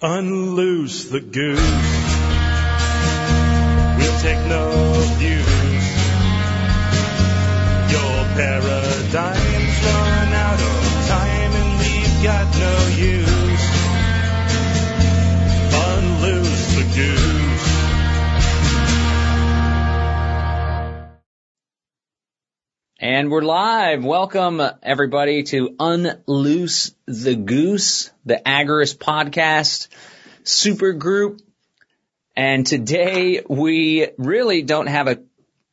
Unloose the goose. We'll take no views. Your paradigm's run out of time and we've got no use. And we're live. Welcome everybody to Unloose the Goose, the Agorist podcast super group. And today we really don't have a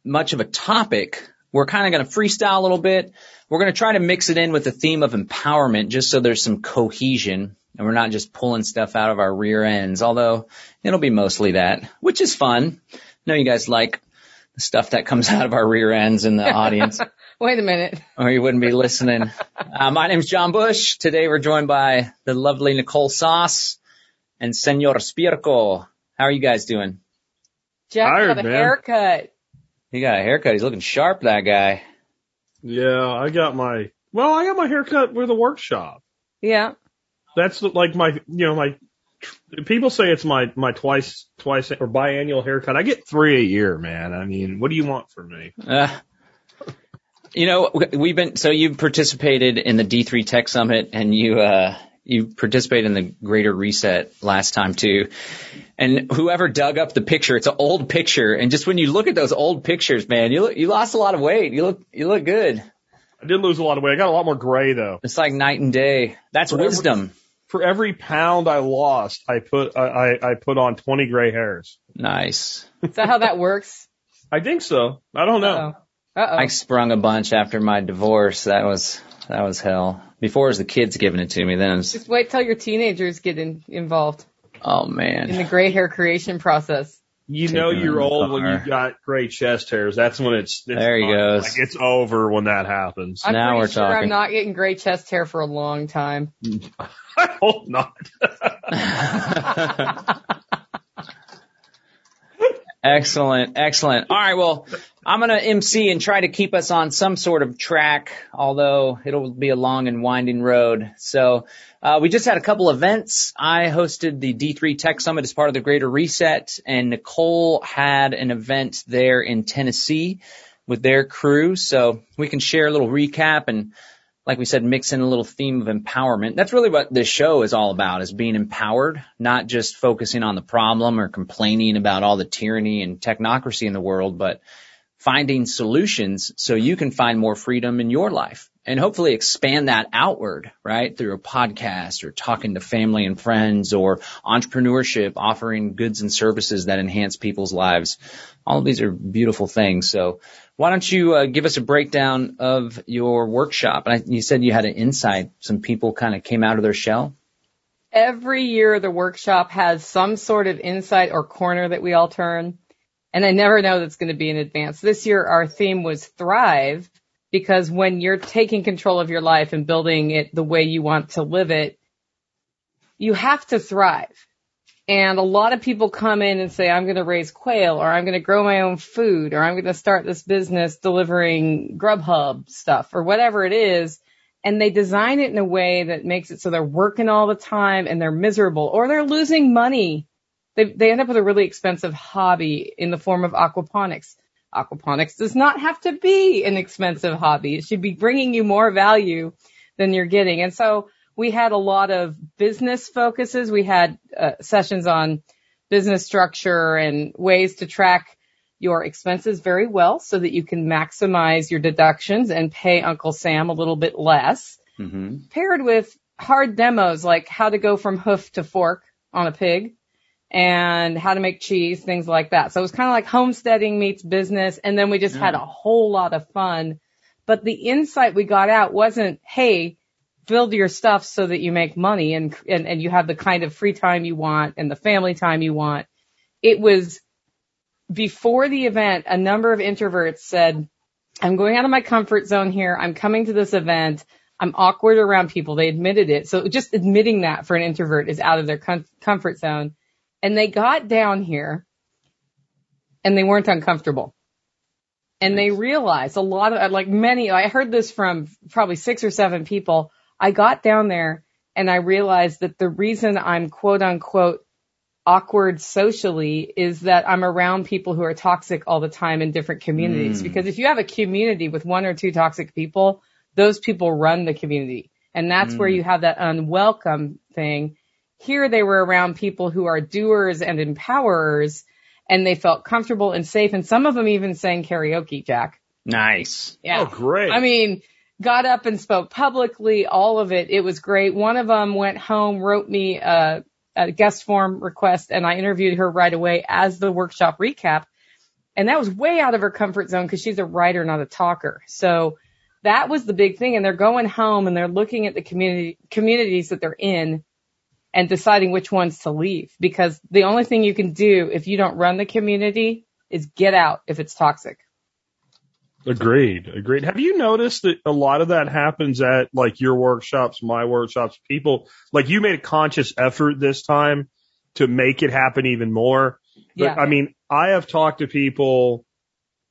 much of a topic. We're kind of going to freestyle a little bit. We're going to try to mix it in with the theme of empowerment just so there's some cohesion and we're not just pulling stuff out of our rear ends, although it'll be mostly that, which is fun. I know you guys like the stuff that comes out of our rear ends in the audience. Wait a minute. Or you wouldn't be listening. Uh, my name's John Bush. Today we're joined by the lovely Nicole Sauce and Senor Spirko. How are you guys doing? Jeff Tired, got a man. haircut. He got a haircut. He's looking sharp, that guy. Yeah, I got my, well, I got my haircut with a workshop. Yeah. That's like my, you know, my, people say it's my, my twice, twice or biannual haircut. I get three a year, man. I mean, what do you want from me? Uh, you know, we've been, so you participated in the D3 Tech Summit and you, uh, you participated in the Greater Reset last time too. And whoever dug up the picture, it's an old picture. And just when you look at those old pictures, man, you look, you lost a lot of weight. You look, you look good. I did lose a lot of weight. I got a lot more gray though. It's like night and day. That's Whatever- wisdom. For every pound I lost, I put, I, I, I put on 20 gray hairs. Nice. Is that how that works? I think so. I don't know. Uh-oh. Uh-oh. I sprung a bunch after my divorce. That was, that was hell. Before it was the kids giving it to me. Then it was, Just wait till your teenagers get in, involved oh man, in the gray hair creation process. You Taking know you're the old when you've got gray chest hairs. That's when it's, it's There he done. goes. Like it's over when that happens. I'm Now we're sure talking. I'm not getting gray chest hair for a long time. I hope not. Excellent, excellent. All right, well, I'm going to MC and try to keep us on some sort of track, although it'll be a long and winding road. So, uh, we just had a couple events. I hosted the D3 Tech Summit as part of the Greater Reset, and Nicole had an event there in Tennessee with their crew. So we can share a little recap and like we said, mix in a little theme of empowerment. That's really what this show is all about, is being empowered, not just focusing on the problem or complaining about all the tyranny and technocracy in the world, but finding solutions so you can find more freedom in your life and hopefully expand that outward, right? Through a podcast or talking to family and friends or entrepreneurship, offering goods and services that enhance people's lives. All of these are beautiful things. So why don't you uh, give us a breakdown of your workshop? And I, you said you had an insight. Some people kind of came out of their shell. Every year the workshop has some sort of insight or corner that we all turn. And I never know that's going to be in advance. This year our theme was thrive because when you're taking control of your life and building it the way you want to live it, you have to thrive. And a lot of people come in and say, I'm going to raise quail or I'm going to grow my own food or I'm going to start this business delivering Grubhub stuff or whatever it is. And they design it in a way that makes it so they're working all the time and they're miserable or they're losing money. They, they end up with a really expensive hobby in the form of aquaponics. Aquaponics does not have to be an expensive hobby. It should be bringing you more value than you're getting. And so we had a lot of business focuses. We had uh, sessions on business structure and ways to track your expenses very well so that you can maximize your deductions and pay Uncle Sam a little bit less Mm-hmm. paired with hard demos like how to go from hoof to fork on a pig and how to make cheese, things like that. So it was kind of like homesteading meets business. And then we just had a whole lot of fun. But the insight we got out wasn't, hey, build your stuff so that you make money and, and, and you have the kind of free time you want and the family time you want. It was before the event, a number of introverts said, I'm going out of my comfort zone here. I'm coming to this event. I'm awkward around people. They admitted it. So just admitting that for an introvert is out of their com- comfort zone. And they got down here and they weren't uncomfortable. And they realized a lot of, like many, I heard this from probably six or seven people. I got down there and I realized that the reason I'm quote unquote awkward socially is that I'm around people who are toxic all the time in different communities. Mm. Because if you have a community with one or two toxic people, those people run the community. And that's where Mm. you have that unwelcome thing. Here they were around people who are doers and empowerers and they felt comfortable and safe. And some of them even sang karaoke, Jack. Nice. Yeah. Oh, great. I mean, got up and spoke publicly, all of it. It was great. One of them went home, wrote me a, a guest form request, and I interviewed her right away as the workshop recap. And that was way out of her comfort zone because she's a writer, not a talker. So that was the big thing. And they're going home and they're looking at the community, communities that they're in and deciding which ones to leave because the only thing you can do if you don't run the community is get out if it's toxic. Agreed. Agreed. Have you noticed that a lot of that happens at like your workshops, my workshops, people like you made a conscious effort this time to make it happen even more. But Yeah. I mean, I have talked to people,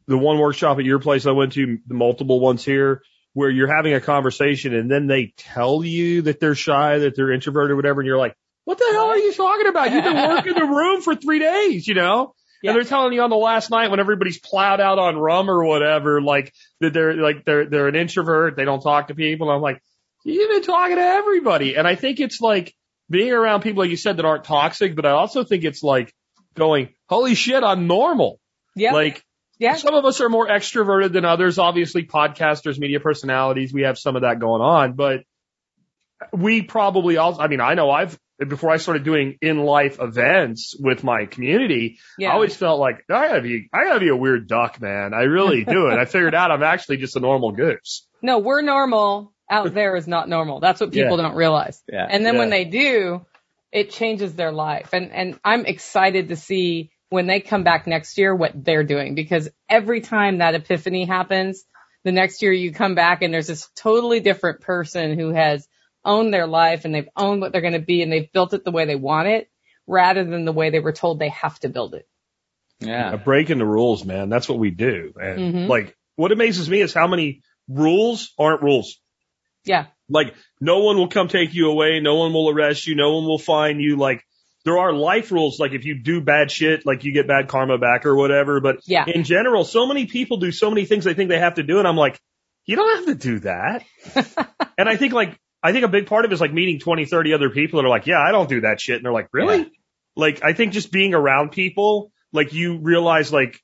the one workshop at your place I went to, the multiple ones here, where you're having a conversation and then they tell you that they're shy, that they're introverted, or whatever, and you're like, what the hell are you talking about? You've been working the room for three days, you know? Yeah. And they're telling you on the last night when everybody's plowed out on rum or whatever, like that they're like they're they're an introvert, they don't talk to people. And I'm like, you've been talking to everybody. And I think it's like being around people like you said that aren't toxic, but I also think it's like going, Holy shit, I'm normal. Yeah. Like yeah. some of us are more extroverted than others. Obviously, podcasters, media personalities, we have some of that going on, but we probably also, I mean, I know I've, before I started doing in life events with my community, Yeah. I always felt like I gotta be, I gotta be a weird duck, man. I really do it. I figured out I'm actually just a normal goose. No, we're normal. Out there is not normal. That's what people don't realize. Yeah. And then when they do, it changes their life. And, and I'm excited to see when they come back next year what they're doing because every time that epiphany happens, the next year you come back and there's this totally different person who has owned their life and they've owned what they're going to be and they've built it the way they want it rather than the way they were told they have to build it. Yeah. breaking the rules, man. That's what we do. And Mhm. like, what amazes me is how many rules aren't rules. Yeah. Like, no one will come take you away. No one will arrest you. No one will fine you. Like, there are life rules. Like, if you do bad shit, like you get bad karma back or whatever. But Yeah. in general, so many people do so many things they think they have to do. And I'm like, you don't have to do that. and I think like, I think a big part of it is like meeting 20, 30 other people that are like, yeah, I don't do that shit. And they're like, really? Yeah. Like, I think just being around people, like you realize like,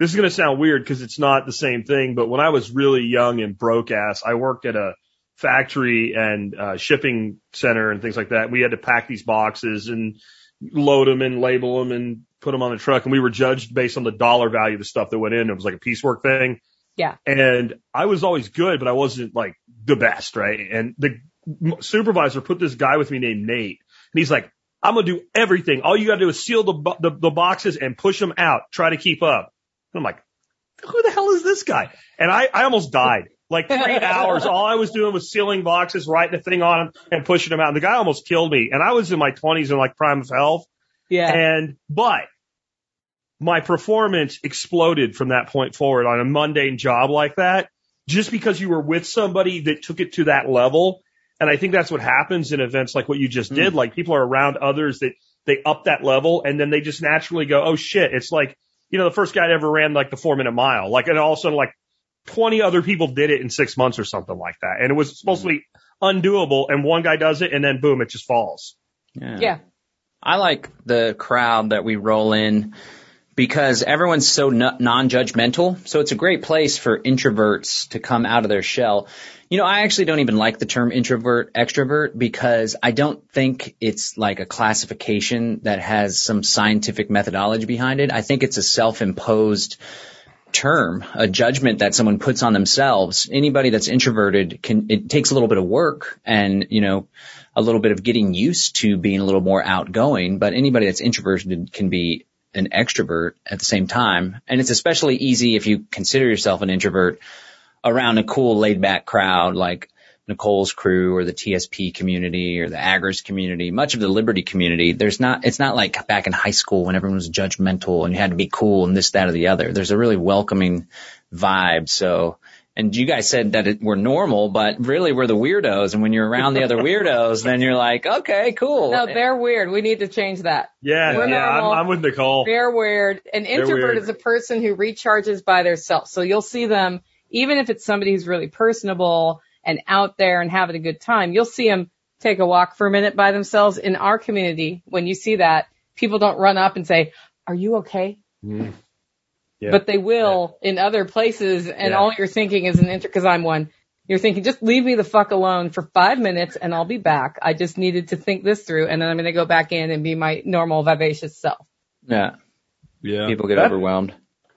this is going to sound weird because it's not the same thing, but when I was really young and broke ass, I worked at a factory and uh, shipping center and things like that. We had to pack these boxes and load them and label them and put them on the truck. And we were judged based on the dollar value of the stuff that went in. It was like a piecework thing. Yeah. And I was always good, but I wasn't like the best, right? And the supervisor put this guy with me named Nate, and he's like, "I'm gonna do everything. All you gotta do is seal the the, the boxes and push them out. Try to keep up." And I'm like, "Who the hell is this guy?" And I I almost died. Like three hours, all I was doing was sealing boxes, writing a thing on them, and pushing them out. And the guy almost killed me. And I was in my 20s and like prime of health. Yeah. And, but my performance exploded from that point forward on a mundane job like that, just because you were with somebody that took it to that level. And I think that's what happens in events like what you just mm. did. Like people are around others that they up that level and then they just naturally go, Oh shit. It's like, you know, the first guy that ever ran like the four minute mile, like, and all of a sudden like 20 other people did it in six months or something like that. And it was supposed to be undoable. And one guy does it and then boom, it just falls. Yeah. yeah. I like the crowd that we roll in because everyone's so non-judgmental. So it's a great place for introverts to come out of their shell. You know, I actually don't even like the term introvert extrovert because I don't think it's like a classification that has some scientific methodology behind it. I think it's a self-imposed term, a judgment that someone puts on themselves. Anybody that's introverted can, it takes a little bit of work and, you know, a little bit of getting used to being a little more outgoing, but anybody that's introverted can be an extrovert at the same time. And it's especially easy if you consider yourself an introvert around a cool laid back crowd like Nicole's crew or the TSP community or the Aggers community, much of the Liberty community. There's not, it's not like back in high school when everyone was judgmental and you had to be cool and this, that, or the other. There's a really welcoming vibe. So and you guys said that it, we're normal, but really we're the weirdos. And when you're around the other weirdos, then you're like, okay, cool. No, they're weird. We need to change that. Yeah, We're yeah, I'm. I'm with Nicole. They're weird. An introvert weird. is a person who recharges by themselves. So you'll see them, even if it's somebody who's really personable and out there and having a good time, you'll see them take a walk for a minute by themselves. In our community, when you see that, people don't run up and say, are you okay? Mm. Yeah. But they will in other places and Yeah. all you're thinking is an inter, cause I'm one. You're thinking, just leave me the fuck alone for five minutes and I'll be back. I just needed to think this through and then I'm going to go back in and be my normal vivacious self. yeah, yeah. people get That- overwhelmed.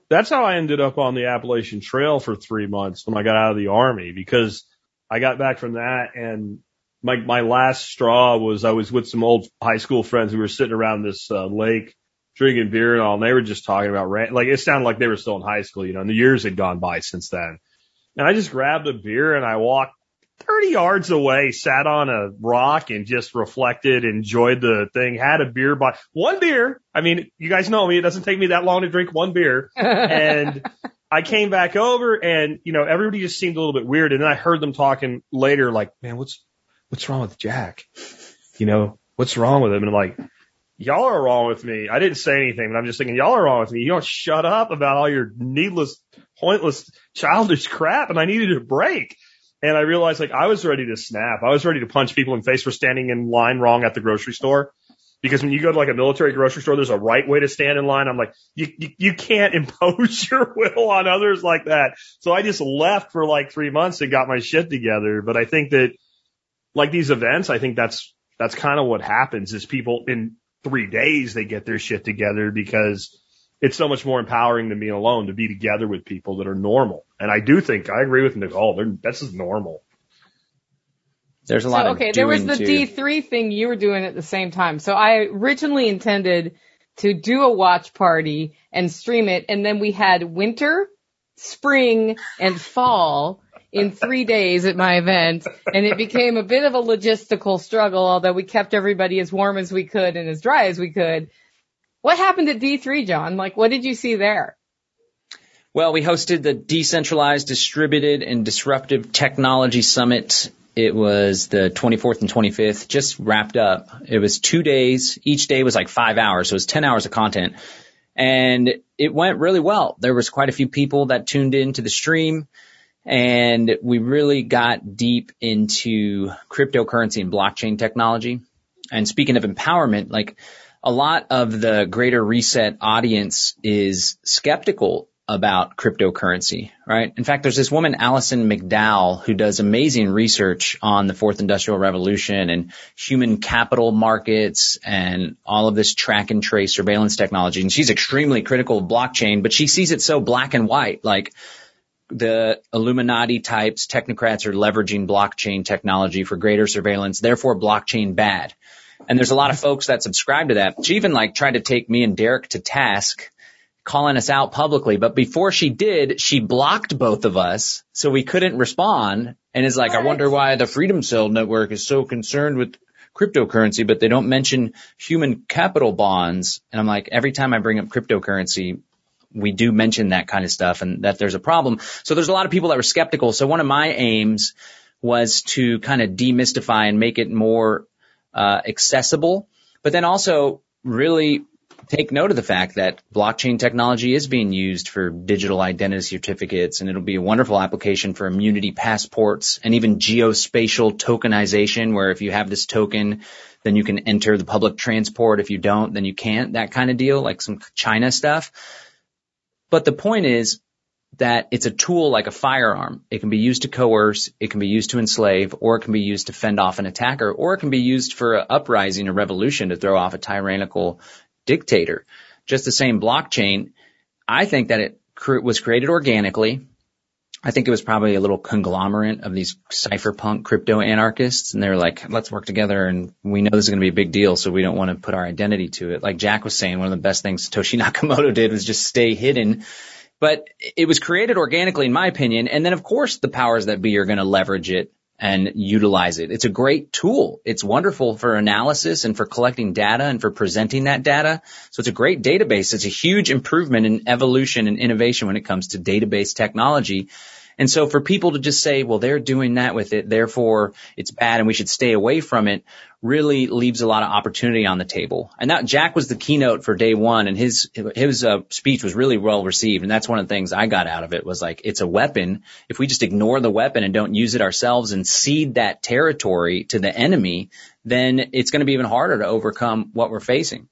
That's how I ended up on the Appalachian Trail for three months when I got out of the army because I got back from that and my my last straw was I was with some old high school friends who were sitting around this uh, lake drinking beer and all, and they were just talking about rant. Like it sounded like they were still in high school, you know, and the years had gone by since then. And I just grabbed a beer and I walked 30 yards away, sat on a rock and just reflected, enjoyed the thing, had a beer by one beer. I mean, you guys know me. It doesn't take me that long to drink one beer. And I came back over and, you know, everybody just seemed a little bit weird. And then I heard them talking later, like, man, what's, what's wrong with Jack? You know, what's wrong with him? And I'm like, y'all are wrong with me. I didn't say anything, but I'm just thinking, y'all are wrong with me. You don't shut up about all your needless, pointless, childish crap. And I needed a break. And I realized like I was ready to snap. I was ready to punch people in the face for standing in line wrong at the grocery store. Because when you go to like a military grocery store, there's a right way to stand in line. I'm like, you, you, you can't impose your will on others like that. So I just left for like three months and got my shit together. But I think that like these events, I think that's, that's kind of what happens is people in three days, they get their shit together because it's so much more empowering than being alone to be together with people that are normal. And I do think I agree with Nicole. They're, that's just normal. There's a So, lot of okay, there was the too. D3 thing you were doing at the same time. So I originally intended to do a watch party and stream it, and then we had winter, spring, and fall in three days at my event, and it became a bit of a logistical struggle, although we kept everybody as warm as we could and as dry as we could. What happened at D3, John? Like, what did you see there? Well, we hosted the Decentralized, Distributed, and Disruptive Technology Summit. It was the 24th and 25th, just wrapped up. It was two days. Each day was like five hours, so it was 10 hours of content. And it went really well. There was quite a few people that tuned into the stream and we really got deep into cryptocurrency and blockchain technology. And speaking of empowerment, like a lot of the greater reset audience is skeptical about cryptocurrency, right? In fact, there's this woman, Alison McDowell, who does amazing research on the fourth industrial revolution and human capital markets and all of this track and trace surveillance technology. And she's extremely critical of blockchain, but she sees it so black and white, like the Illuminati types, technocrats are leveraging blockchain technology for greater surveillance, therefore blockchain bad. And there's a lot of folks that subscribe to that. She even like tried to take me and Derek to task calling us out publicly. But before she did, she blocked both of us so we couldn't respond and is like, I wonder why the Freedom Cell network is so concerned with cryptocurrency, but they don't mention human capital bonds. And I'm like, every time I bring up cryptocurrency, we do mention that kind of stuff and that there's a problem. So there's a lot of people that were skeptical. So one of my aims was to kind of demystify and make it more uh, accessible, but then also really take note of the fact that blockchain technology is being used for digital identity certificates and it'll be a wonderful application for immunity passports and even geospatial tokenization where if you have this token, then you can enter the public transport. If you don't, then you can't, that kind of deal, like some China stuff. But the point is that it's a tool like a firearm. It can be used to coerce, it can be used to enslave, or it can be used to fend off an attacker, or it can be used for an uprising, a revolution to throw off a tyrannical dictator. Just the same blockchain. I think that it cr- was created organically. I think it was probably a little conglomerate of these cypherpunk crypto anarchists and they were like, let's work together and we know this is going to be a big deal. So we don't want to put our identity to it. Like Jack was saying, one of the best things Satoshi Nakamoto did was just stay hidden. But it was created organically in my opinion. And then of course the powers that be are going to leverage it and utilize it. It's a great tool. It's wonderful for analysis and for collecting data and for presenting that data. So it's a great database. It's a huge improvement in evolution and innovation when it comes to database technology. And so for people to just say, well, they're doing that with it, therefore it's bad and we should stay away from it really leaves a lot of opportunity on the table. And that Jack was the keynote for day one and his, his uh, speech was really well received. And that's one of the things I got out of it was like, it's a weapon. If we just ignore the weapon and don't use it ourselves and cede that territory to the enemy, then it's going to be even harder to overcome what we're facing.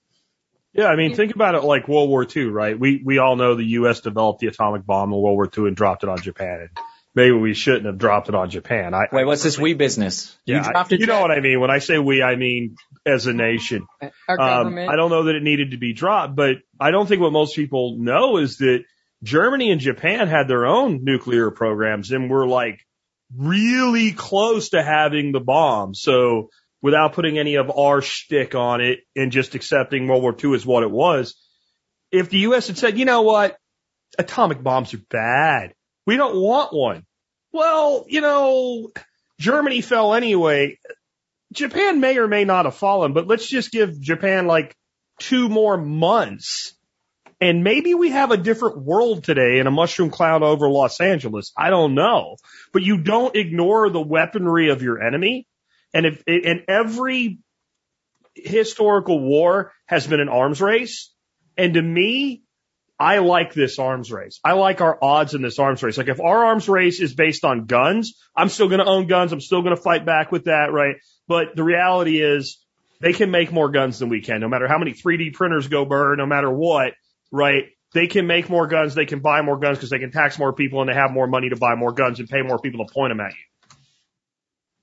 Yeah, I mean, think about it like World War II, right? We we all know the U.S. developed the atomic bomb in World War II and dropped it on Japan. And maybe we shouldn't have dropped it on Japan. I, Wait, what's this we business? You yeah, dropped it. You know what I mean? When I say we, I mean as a nation. Our government. Um, I don't know that it needed to be dropped, but I don't think what most people know is that Germany and Japan had their own nuclear programs and were like really close to having the bomb. So without putting any of our shtick on it and just accepting World War II as what it was. If the U.S. had said, you know what, atomic bombs are bad. We don't want one. Well, you know, Germany fell anyway. Japan may or may not have fallen, but let's just give Japan like two more months. And maybe we have a different world today in a mushroom cloud over Los Angeles. I don't know. But you don't ignore the weaponry of your enemy. And if, and every historical war has been an arms race. And to me, I like this arms race. I like our odds in this arms race. Like if our arms race is based on guns, I'm still going to own guns. I'm still going to fight back with that, right? But the reality is they can make more guns than we can, no matter how many 3D printers go burr, no matter what, right? They can make more guns. They can buy more guns because they can tax more people and they have more money to buy more guns and pay more people to point them at you.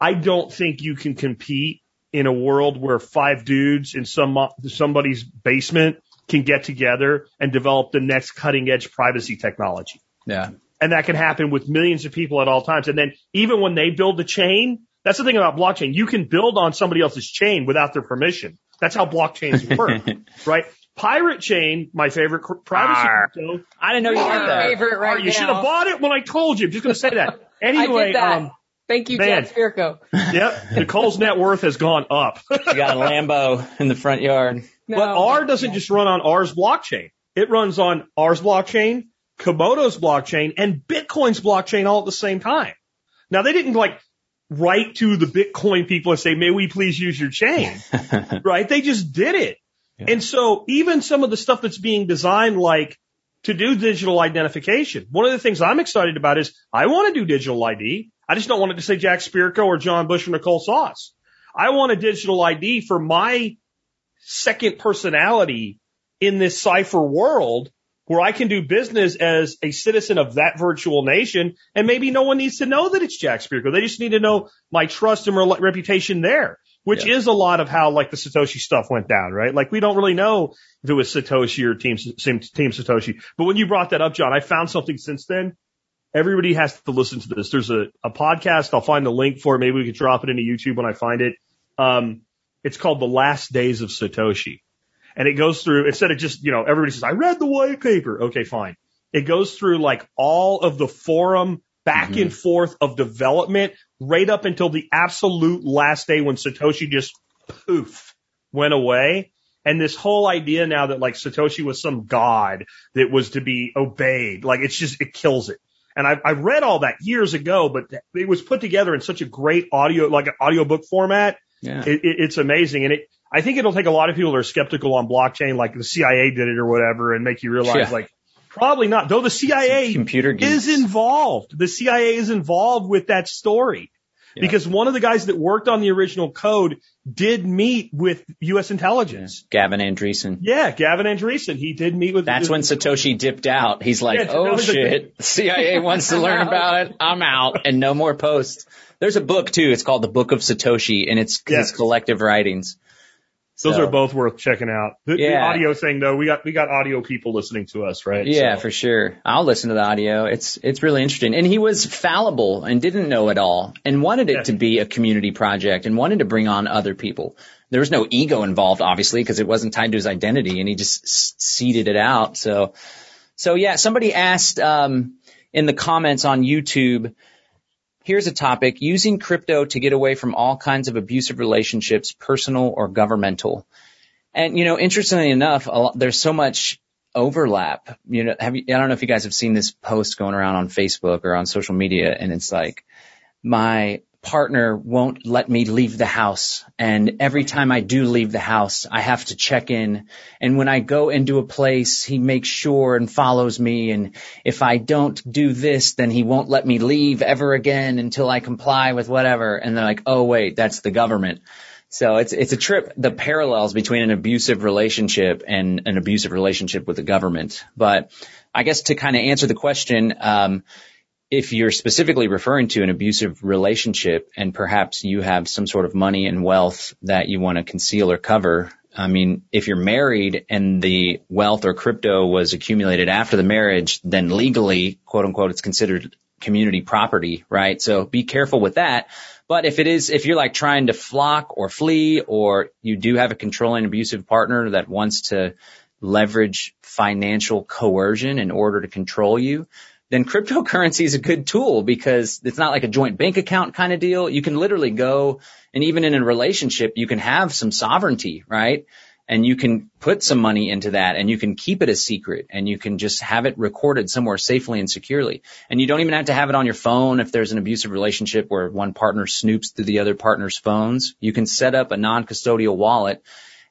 I don't think you can compete in a world where five dudes in some somebody's basement can get together and develop the next cutting edge privacy technology. Yeah. And that can happen with millions of people at all times. And then even when they build the chain, that's the thing about blockchain. You can build on somebody else's chain without their permission. That's how blockchains work, right? Pirate Chain, my favorite privacy crypto. I didn't know you had that. Favorite right you now. should have bought it when I told you. I'm just going to say that. Anyway, I did that. um, Thank you, Man. Jack Spirko. yep, Nicole's net worth has gone up. You got a Lambo in the front yard. No, But R doesn't just run on R's blockchain. It runs on R's blockchain, Komodo's blockchain, and Bitcoin's blockchain all at the same time. Now they didn't like write to the Bitcoin people and say, may we please use your chain, right? They just did it. Yeah. And so even some of the stuff that's being designed like to do digital identification, one of the things I'm excited about is I want to do digital ID. I just don't want it to say Jack Spirko or John Bush or Nicole Sauce. I want a digital ID for my second personality in this cipher world where I can do business as a citizen of that virtual nation. And maybe no one needs to know that it's Jack Spirko. They just need to know my trust and re- reputation there, which Yeah. is a lot of how like the Satoshi stuff went down, right? Like we don't really know if it was Satoshi or team, team Satoshi. But when you brought that up, John, I found something since then. Everybody has to listen to this. There's a, a podcast. I'll find the link for it. Maybe we could drop it into YouTube when I find it. Um, it's called The Last Days of Satoshi. And it goes through, instead of just, you know, everybody says, I read the white paper. Okay, fine. It goes through like all of the forum back Mhm. and forth of development right up until the absolute last day when Satoshi just poof went away. And this whole idea now that like Satoshi was some god that was to be obeyed, like it's just, it kills it. And I, I read all that years ago, but it was put together in such a great audio, like an audiobook format. Yeah. It, it, it's amazing. And it, I think it'll take a lot of people that are skeptical on blockchain, like the CIA did it or whatever, and make you realize Yeah. like probably not. Though the CIA Computer geeks. is involved. The CIA is involved with that story. Yeah. Because one of the guys that worked on the original code did meet with U.S. intelligence. Gavin Andresen. Yeah, Gavin Andresen. He did meet with. That's when Satoshi dipped out. He's like, Yeah, oh the- shit, the CIA wants to learn about it. I'm out and no more posts. There's a book too. It's called the Book of Satoshi and it's Yes. his collective writings. Those So- are both worth checking out. The, the audio thing though, we got we got audio people listening to us, right? Yeah, So- for sure. I'll listen to the audio. It's it's really interesting. And he was fallible and didn't know it all and wanted it Yeah. to be a community project and wanted to bring on other people. There was no ego involved, obviously, because it wasn't tied to his identity, and he just seeded it out. So, so yeah. Somebody asked um, in the comments on YouTube. Here's a topic: using crypto to get away from all kinds of abusive relationships, personal or governmental. And you know, interestingly enough, lot, there's so much overlap. You know, have you, I don't know if you guys have seen this post going around on Facebook or on social media and it's like, my partner won't let me leave the house. And every time I do leave the house, I have to check in. And when I go into a place, he makes sure and follows me. And if I don't do this, then he won't let me leave ever again until I comply with whatever. And they're like, oh wait, that's the government. So it's it's a trip the parallels between an abusive relationship and an abusive relationship with the government. But I guess to kind of answer the question, um, if you're specifically referring to an abusive relationship and perhaps you have some sort of money and wealth that you want to conceal or cover, I mean, if you're married and the wealth or crypto was accumulated after the marriage, then legally, quote unquote, it's considered community property, right? So be careful with that. But if it is, if you're like trying to flock or flee, or you do have a controlling abusive partner that wants to leverage financial coercion in order to control you, then cryptocurrency is a good tool because it's not like a joint bank account kind of deal. You can literally go and even in a relationship, you can have some sovereignty, right? and you can put some money into that and you can keep it a secret and you can just have it recorded somewhere safely and securely. And you don't even have to have it on your phone if there's an abusive relationship where one partner snoops through the other partner's phones. You can set up a non-custodial wallet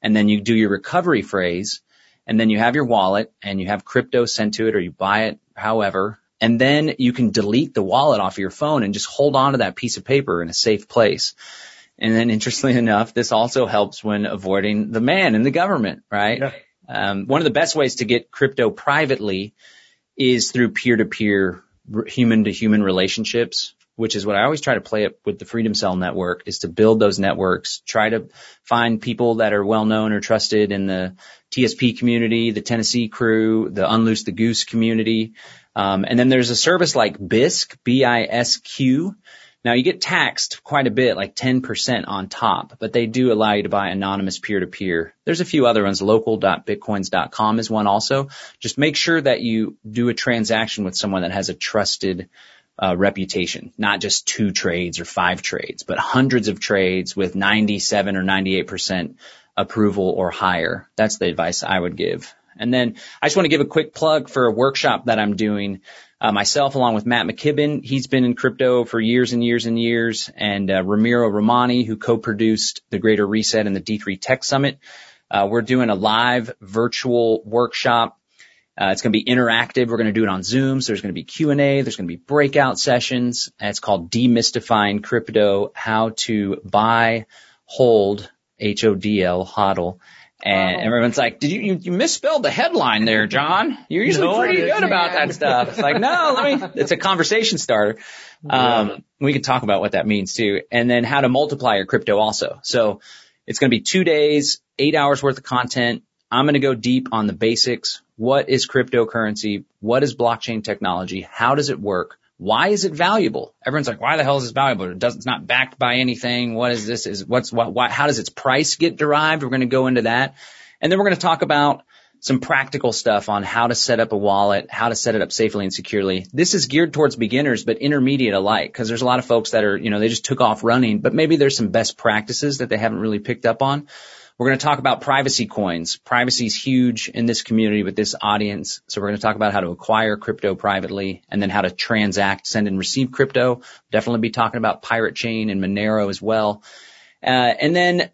and then you do your recovery phrase and then you have your wallet and you have crypto sent to it or you buy it however. And then you can delete the wallet off your phone and just hold on to that piece of paper in a safe place. And then interestingly enough, this also helps when avoiding the man in the government, right? Yeah. Um, one of the best ways to get crypto privately is through peer to peer human to human relationships, which is what I always try to play up with the Freedom Cell network is to build those networks, try to find people that are well known or trusted in the TSP community, the Tennessee crew, the Unloose the Goose community. Um, and then there's a service like Bisq, B-I-S-Q, now you get taxed quite a bit, like 10% on top, but they do allow you to buy anonymous peer to peer. There's a few other ones. Local.bitcoins.com is one also. Just make sure that you do a transaction with someone that has a trusted uh, reputation, not just two trades or five trades, but hundreds of trades with 97 or 98% approval or higher. That's the advice I would give. And then I just want to give a quick plug for a workshop that I'm doing uh, myself, along with Matt McKibben, he's been in crypto for years and years and years, and uh, Ramiro Romani, who co-produced the Greater Reset and the D3 Tech Summit. Uh, we're doing a live virtual workshop. Uh, it's going to be interactive. We're going to do it on Zoom. So there's going to be Q&A. There's going to be breakout sessions. It's called Demystifying Crypto, how to buy, hold, H-O-D-L, hodl, and wow. everyone's like, did you, you, you misspelled the headline there, John? You're usually no, pretty good about that stuff. It's like, no, let me, it's a conversation starter. Um, yeah. we can talk about what that means too. And then how to multiply your crypto also. So it's going to be two days, eight hours worth of content. I'm going to go deep on the basics. What is cryptocurrency? What is blockchain technology? How does it work? Why is it valuable? Everyone's like, why the hell is this valuable? It does, it's not backed by anything. What is this? Is what's what, why, how does its price get derived? We're going to go into that. And then we're going to talk about some practical stuff on how to set up a wallet, how to set it up safely and securely. This is geared towards beginners, but intermediate alike, because there's a lot of folks that are, you know, they just took off running, but maybe there's some best practices that they haven't really picked up on. We're going to talk about privacy coins. Privacy is huge in this community with this audience. So we're going to talk about how to acquire crypto privately and then how to transact, send and receive crypto. Definitely be talking about Pirate Chain and Monero as well. Uh, and then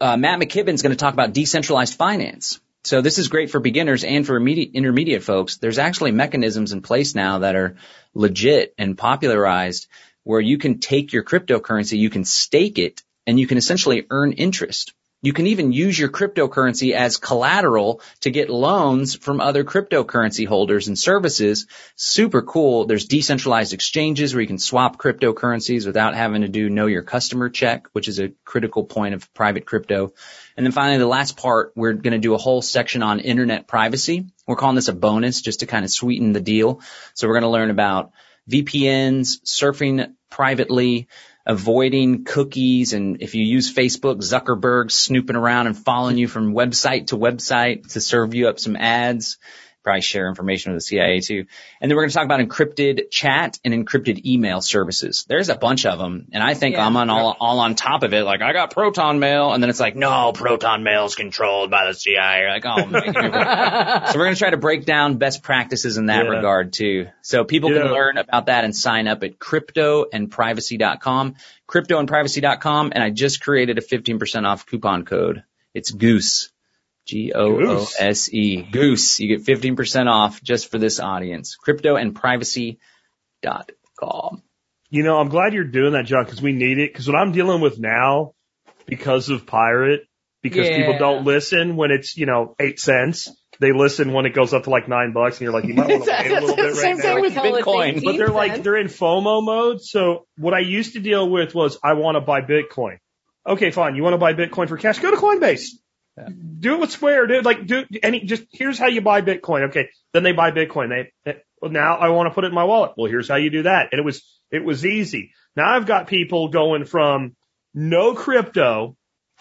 uh, Matt is going to talk about decentralized finance. So this is great for beginners and for intermediate folks. There's actually mechanisms in place now that are legit and popularized where you can take your cryptocurrency, you can stake it and you can essentially earn interest. You can even use your cryptocurrency as collateral to get loans from other cryptocurrency holders and services. Super cool. There's decentralized exchanges where you can swap cryptocurrencies without having to do know your customer check, which is a critical point of private crypto. And then finally, the last part, we're going to do a whole section on internet privacy. We're calling this a bonus just to kind of sweeten the deal. So we're going to learn about VPNs, surfing privately, avoiding cookies and if you use Facebook, Zuckerberg snooping around and following you from website to website to serve you up some ads. Probably share information with the CIA too. And then we're going to talk about encrypted chat and encrypted email services. There's a bunch of them, and I think Yeah. I'm on all all on top of it. Like I got Proton Mail, and then it's like, no, Proton Mail is controlled by the CIA. You're like, oh man. So we're going to try to break down best practices in that Yeah. regard too. So people Yeah. can learn about that and sign up at cryptoandprivacy.com, cryptoandprivacy.com, and I just created a 15% off coupon code. It's Goose. G-O-O-S-E. Goose. You get 15% off just for this audience. Cryptoandprivacy.com. You know, I'm glad you're doing that, John, because we need it. Because what I'm dealing with now, because of Pirate, because people don't listen when it's, you know, eight cents. They listen when it goes up to like nine bucks and you're like, you might want to wait a little bit right Same now. thing with Bitcoin. Bitcoin. But they're like, they're in FOMO mode. So what I used to deal with was I want to buy Bitcoin. Okay, fine. You want to buy Bitcoin for cash? Go to Coinbase. Do it with Square. Do it like, do any, just here's how you buy Bitcoin. Okay. Then they buy Bitcoin. They, they well, now I want to put it in my wallet. Well, here's how you do that. And it was, it was easy. Now I've got people going from no crypto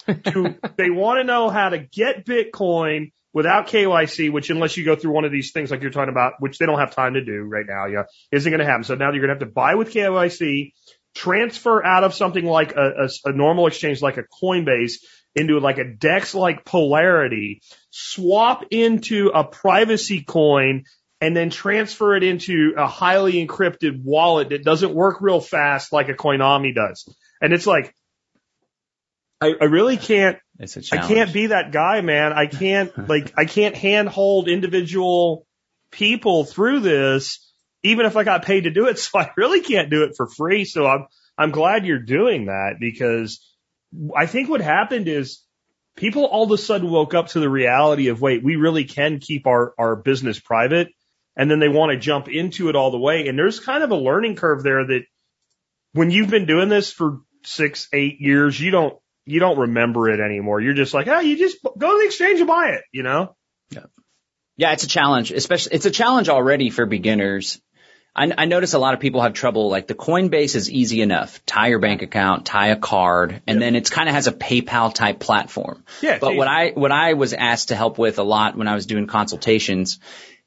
to they want to know how to get Bitcoin without KYC, which unless you go through one of these things like you're talking about, which they don't have time to do right now, yeah, isn't going to happen. So now you're going to have to buy with KYC, transfer out of something like a, a, a normal exchange like a Coinbase into like a DEX like Polarity, swap into a privacy coin, and then transfer it into a highly encrypted wallet that doesn't work real fast like a Coinami does. And it's like, I, I really can't It's a I can't be that guy, man. I can't like I can't handhold individual people through this, even if I got paid to do it. So I really can't do it for free. So I'm I'm glad you're doing that because I think what happened is people all of a sudden woke up to the reality of wait, we really can keep our our business private, and then they want to jump into it all the way. And there's kind of a learning curve there that when you've been doing this for six, eight years, you don't you don't remember it anymore. You're just like, oh, you just go to the exchange and buy it, you know? Yeah, Yeah. it's a challenge, especially it's a challenge already for beginners. I, I notice a lot of people have trouble. Like the Coinbase is easy enough. Tie your bank account, tie a card, and then it's kind of has a PayPal type platform. Yeah, But what. I what I was asked to help with a lot when I was doing consultations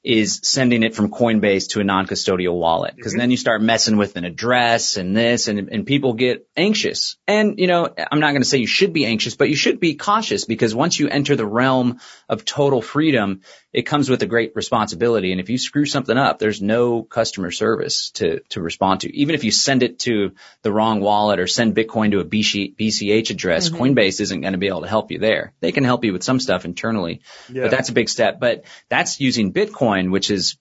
is sending it from Coinbase to a non-custodial wallet because mm-hmm. then you start messing with an address and this and, and people get anxious. And, you know, I'm not going to say you should be anxious, but you should be cautious because once you enter the realm of total freedom, it comes with a great responsibility. And if you screw something up, there's no customer service to, to respond to. Even if you send it to the wrong wallet or send Bitcoin to a BC, BCH address, mm-hmm. Coinbase isn't going to be able to help you there. They can help you with some stuff internally, Yeah. but that's a big step. But that's using Bitcoin, which is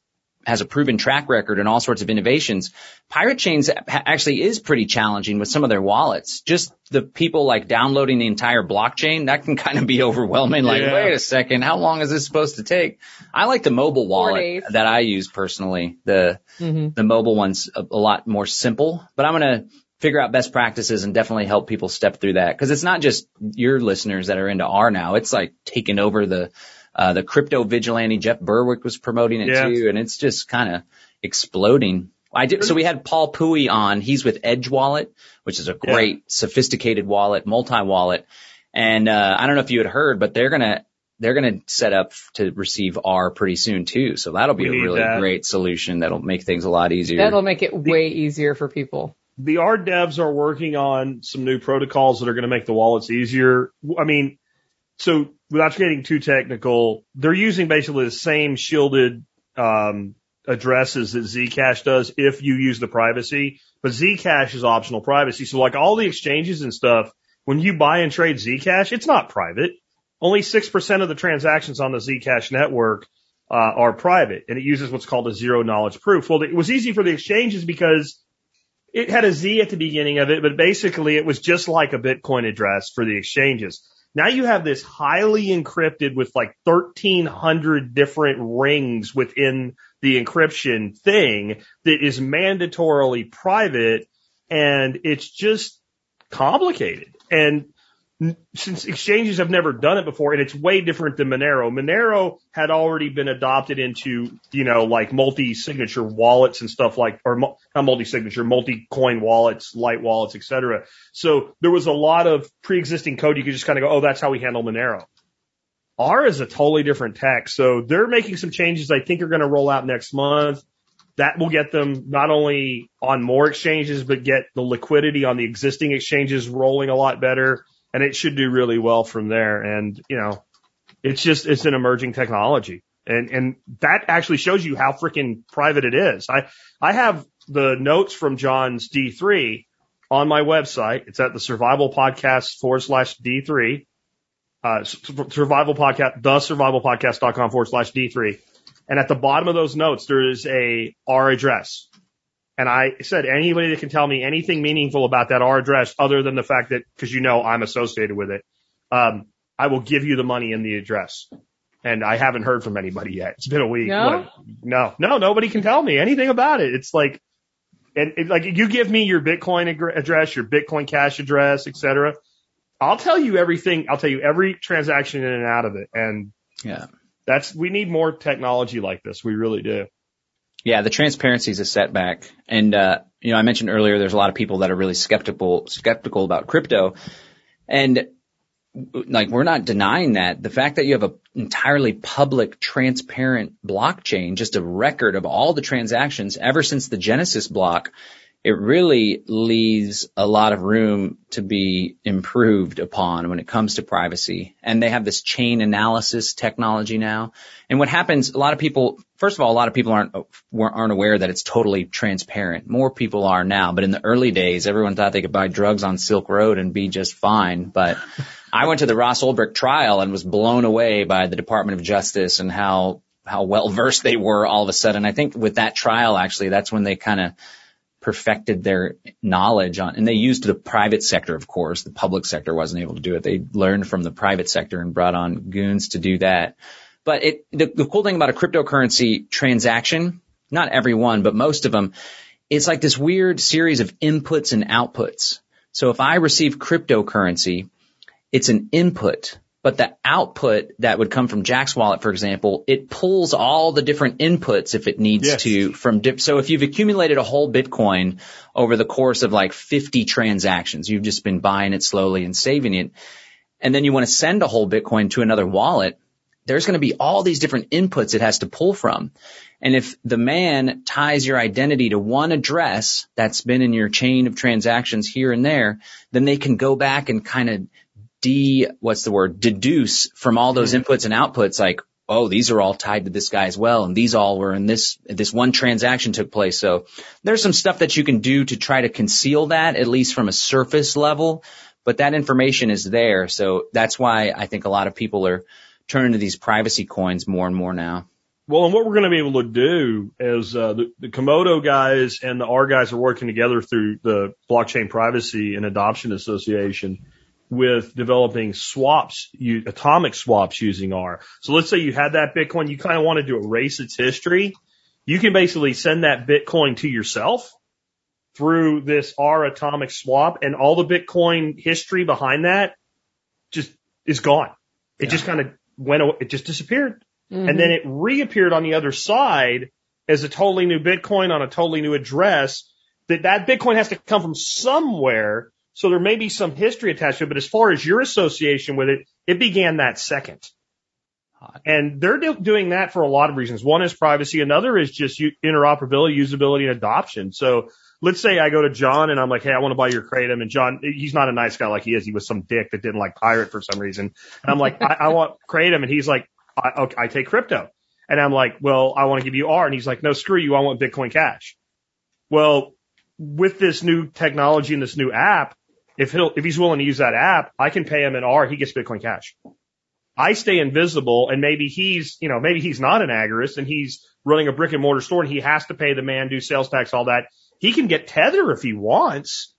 has a proven track record and all sorts of innovations. Pirate Chains actually is pretty challenging with some of their wallets. Just the people like downloading the entire blockchain, that can kind of be overwhelming. Like, Yeah. wait a second, how long is this supposed to take? I like the mobile wallet that I use personally. The Mhm. the mobile one's a, a lot more simple, but I'm going to figure out best practices and definitely help people step through that. Cause it's not just your listeners that are into R now. It's like taking over the, uh, the crypto vigilante. Jeff Berwick was promoting it Yeah. too. And it's just kind of exploding. I did, so we had Paul Puey on. He's with Edge Wallet, which is a Yeah. great sophisticated wallet, multi-wallet. And, uh, I don't know if you had heard, but they're going to, they're going to set up to receive R pretty soon too. So that'll be We a really that. great solution that'll make things a lot easier. That'll make it way easier for people. The R devs are working on some new protocols that are going to make the wallets easier. I mean, so without getting too technical, they're using basically the same shielded, um, addresses that Zcash does if you use the privacy, but Zcash is optional privacy. So like all the exchanges and stuff, when you buy and trade Zcash, it's not private. Only 6% of the transactions on the Zcash network uh, are private, and it uses what's called a zero knowledge proof. Well, it was easy for the exchanges because it had a Z at the beginning of it, but basically it was just like a Bitcoin address for the exchanges. Now you have this highly encrypted with like 1300 different rings within the encryption thing that is mandatorily private and it's just complicated. And since exchanges have never done it before and it's way different than Monero, Monero had already been adopted into, you know, like multi-signature wallets and stuff like, or not multi-signature, multi-coin wallets, light wallets, et cetera. So there was a lot of pre-existing code you could just kind of go, oh, that's how we handle Monero. R is a totally different tech. So they're making some changes I think are going to roll out next month. That will get them not only on more exchanges, but get the liquidity on the existing exchanges rolling a lot better. And it should do really well from there. And, you know, it's just, it's an emerging technology. And, and that actually shows you how freaking private it is. I, I have the notes from John's D3 on my website. It's at the survival podcast forward slash D3, uh, survival podcast, the survivalpodcast.com forward slash D3. And at the bottom of those notes, there is a R address. And I said, anybody that can tell me anything meaningful about that R address other than the fact that, cause you know, I'm associated with it. Um, I will give you the money and the address. And I haven't heard from anybody yet. It's been a week. No? What? No, no, nobody can tell me anything about it. It's like, and it, like you give me your Bitcoin ag- address, your Bitcoin Cash address, et cetera. I'll tell you everything. I'll tell you every transaction in and out of it. And Yeah. that's, we need more technology like this. We really do. Yeah, the transparency is a setback. And, uh, you know, I mentioned earlier there's a lot of people that are really skeptical, skeptical about crypto. And like, we're not denying that. The fact that you have an entirely public, transparent blockchain, just a record of all the transactions ever since the Genesis block, it really leaves a lot of room to be improved upon when it comes to privacy. And they have this chain analysis technology now. And what happens, a lot of people, first of all, a lot of people aren't, aren't aware that it's totally transparent. More people are now, but in the early days, everyone thought they could buy drugs on Silk Road and be just fine. But I went to the Ross Ulbricht trial and was blown away by the Department of Justice and how, how well versed they were all of a sudden. I think with that trial, actually, that's when they kind of perfected their knowledge on, and they used the private sector, of course. The public sector wasn't able to do it. They learned from the private sector and brought on goons to do that. But it, the, the cool thing about a cryptocurrency transaction, not every one, but most of them, it's like this weird series of inputs and outputs. So if I receive cryptocurrency, it's an input, but the output that would come from Jack's wallet, for example, it pulls all the different inputs if it needs Yes. to from dip. So if you've accumulated a whole Bitcoin over the course of like 50 transactions, you've just been buying it slowly and saving it. And then you want to send a whole Bitcoin to another wallet. There's going to be all these different inputs it has to pull from. And if the man ties your identity to one address that's been in your chain of transactions here and there, then they can go back and kind of de, what's the word, deduce from all those inputs and outputs like, oh, these are all tied to this guy as well. And these all were in this, this one transaction took place. So there's some stuff that you can do to try to conceal that, at least from a surface level. But that information is there. So that's why I think a lot of people are turning to these privacy coins more and more now. Well, and what we're going to be able to do is uh, the, the Komodo guys and the R guys are working together through the Blockchain Privacy and Adoption Association with developing swaps, you, atomic swaps using R. So let's say you had that Bitcoin, you kind of wanted to erase its history. You can basically send that Bitcoin to yourself through this R atomic swap and all the Bitcoin history behind that just is gone. It just kind of went, aw- it just disappeared and mm-hmm. then it reappeared on the other side as a totally new Bitcoin on a totally new address. That that Bitcoin has to come from somewhere, so there may be some history attached to it. But as far as your association with it, it began that second. And they're do- doing that for a lot of reasons. One is privacy. Another is just u- interoperability, usability, and adoption. So let's say I go to John and I'm like, Hey, I want to buy your Kratom. And John, he's not a nice guy like he is. He was some dick that didn't like pirate for some reason. And I'm like, I, I want Kratom. And he's like, I, okay, I take crypto. And I'm like, well, I want to give you R. And he's like, no, screw you. I want Bitcoin Cash. Well, with this new technology and this new app, if he'll, if he's willing to use that app, I can pay him in R. He gets Bitcoin Cash. I stay invisible and maybe he's, you know, maybe he's not an agorist and he's running a brick and mortar store and he has to pay the man, do sales tax, all that. He can get tether if he wants.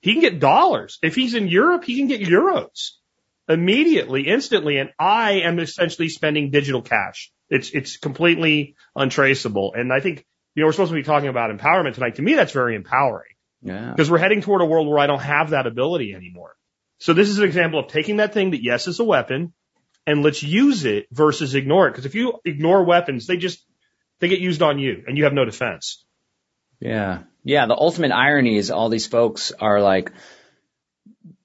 He can get dollars. If he's in Europe, he can get euros immediately, instantly. And I am essentially spending digital cash. It's, it's completely untraceable. And I think, you know, we're supposed to be talking about empowerment tonight. To me, that's very empowering Yeah. because we're heading toward a world where I don't have that ability anymore. So this is an example of taking that thing that yes is a weapon and let's use it versus ignore it. Because if you ignore weapons, they just, they get used on you and you have no defense. Yeah. Yeah. The ultimate irony is all these folks are like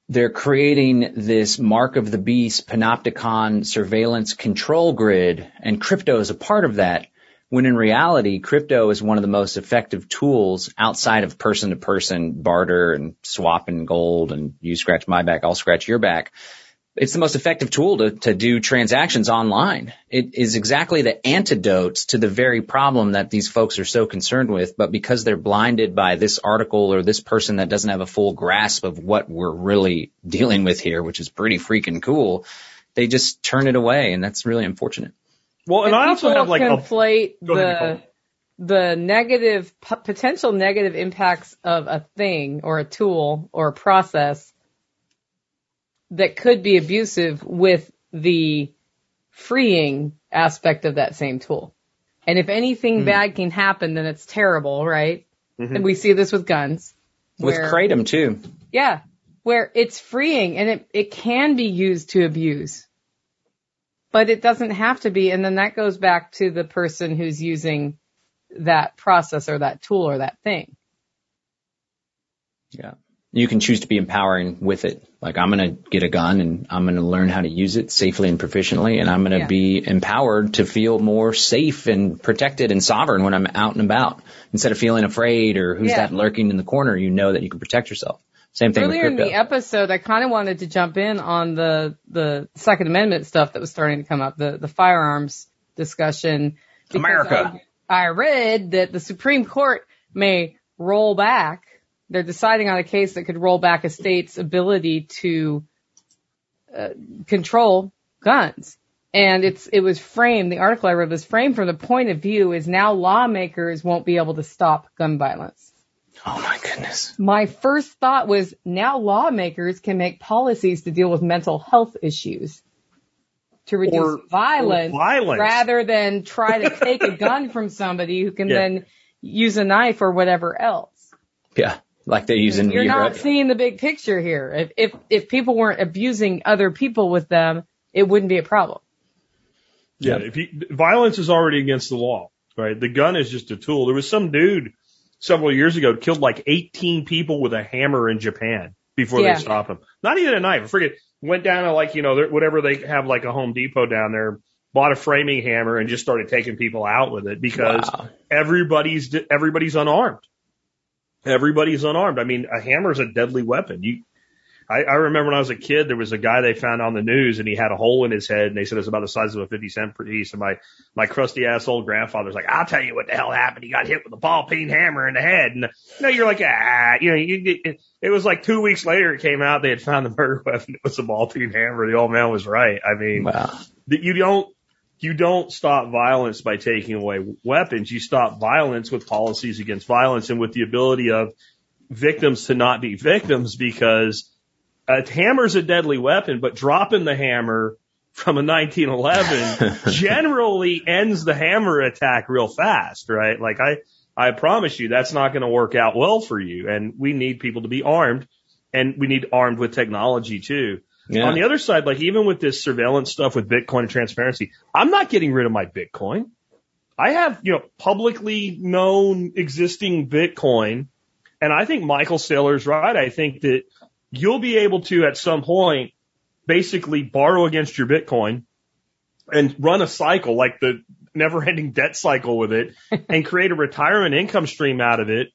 they're creating this mark of the beast panopticon surveillance control grid and crypto is a part of that when in reality crypto is one of the most effective tools outside of person to person barter and swapping gold and you scratch my back i'll scratch your back it's the most effective tool to, to do transactions online. It is exactly the antidote to the very problem that these folks are so concerned with, but because they're blinded by this article or this person that doesn't have a full grasp of what we're really dealing with here, which is pretty freaking cool, they just turn it away and that's really unfortunate. Well, and, And I also have like a, conflate Go ahead, the the negative p- potential negative impacts of a thing or a tool or a process that could be abusive with the freeing aspect of that same tool. And if anything Hmm. bad can happen, then it's terrible, right? Mhm. And we see this with guns. With where- Kratom too. Yeah, where it's freeing and it, it can be used to abuse. But it doesn't have to be. And then that goes back to the person who's using that process or that tool or that thing. Yeah. You can choose to be empowering with it. Like I'm going to get a gun and I'm going to learn how to use it safely and proficiently and I'm going to Yeah. be empowered to feel more safe and protected and sovereign when I'm out and about. Instead of feeling afraid or who's Yeah. that lurking in the corner, you know that you can protect yourself. Same thing Earlier in the episode, I kind of wanted to jump in on the, the Second Amendment stuff that was starting to come up, the, the firearms discussion. America. I, I read that the Supreme Court may roll back. They're deciding on a case that could roll back a state's ability to uh, control guns. And it's, it was framed, the article I read was framed from the point of view is now lawmakers won't be able to stop gun violence oh my goodness. my first thought was now lawmakers can make policies to deal with mental health issues to reduce Or- violence, or violence. rather than try to take a gun from somebody who can Yeah. then use a knife or whatever else. Yeah. Like they use in You're Europe. not seeing the big picture here. If, if, if people weren't abusing other people with them, it wouldn't be a problem. Yeah, if you, violence is already against the law, right? The gun is just a tool. There was some dude several years ago killed like 18 people with a hammer in Japan before Yeah. they stopped him. Not even a knife. I forget. Went down to like, you know, whatever they have like a Home Depot down there, bought a framing hammer and just started taking people out with it because Wow. everybody's, everybody's unarmed. Everybody's unarmed. I mean, a hammer is a deadly weapon. You, I, I remember when I was a kid, there was a guy they found on the news and he had a hole in his head and they said it was about the size of a 50 cent piece. And my, my crusty ass old grandfather's like, I'll tell you what the hell happened. He got hit with a ball peen hammer in the head. And know, you're like, ah, you know, you, it, it was like two weeks later it came out they had found the murder weapon. It was a ball peen hammer. The old man was right. I mean, Wow. that you don't you don't stop violence by taking away weapons. You stop violence with policies against violence and with the ability of victims to not be victims because a hammer's a deadly weapon, but dropping the hammer from a 1911 generally ends the hammer attack real fast, right? Like I, I promise you that's not going to work out well for you. And we need people to be armed and we need armed with technology too. Yeah. On the other side, like even with this surveillance stuff with Bitcoin and transparency, I'm not getting rid of my Bitcoin. I have, you know, publicly known existing Bitcoin. And I think Michael Saylor's right. I think that you'll be able to at some point basically borrow against your Bitcoin and run a cycle like the never ending debt cycle with it and create a retirement income stream out of it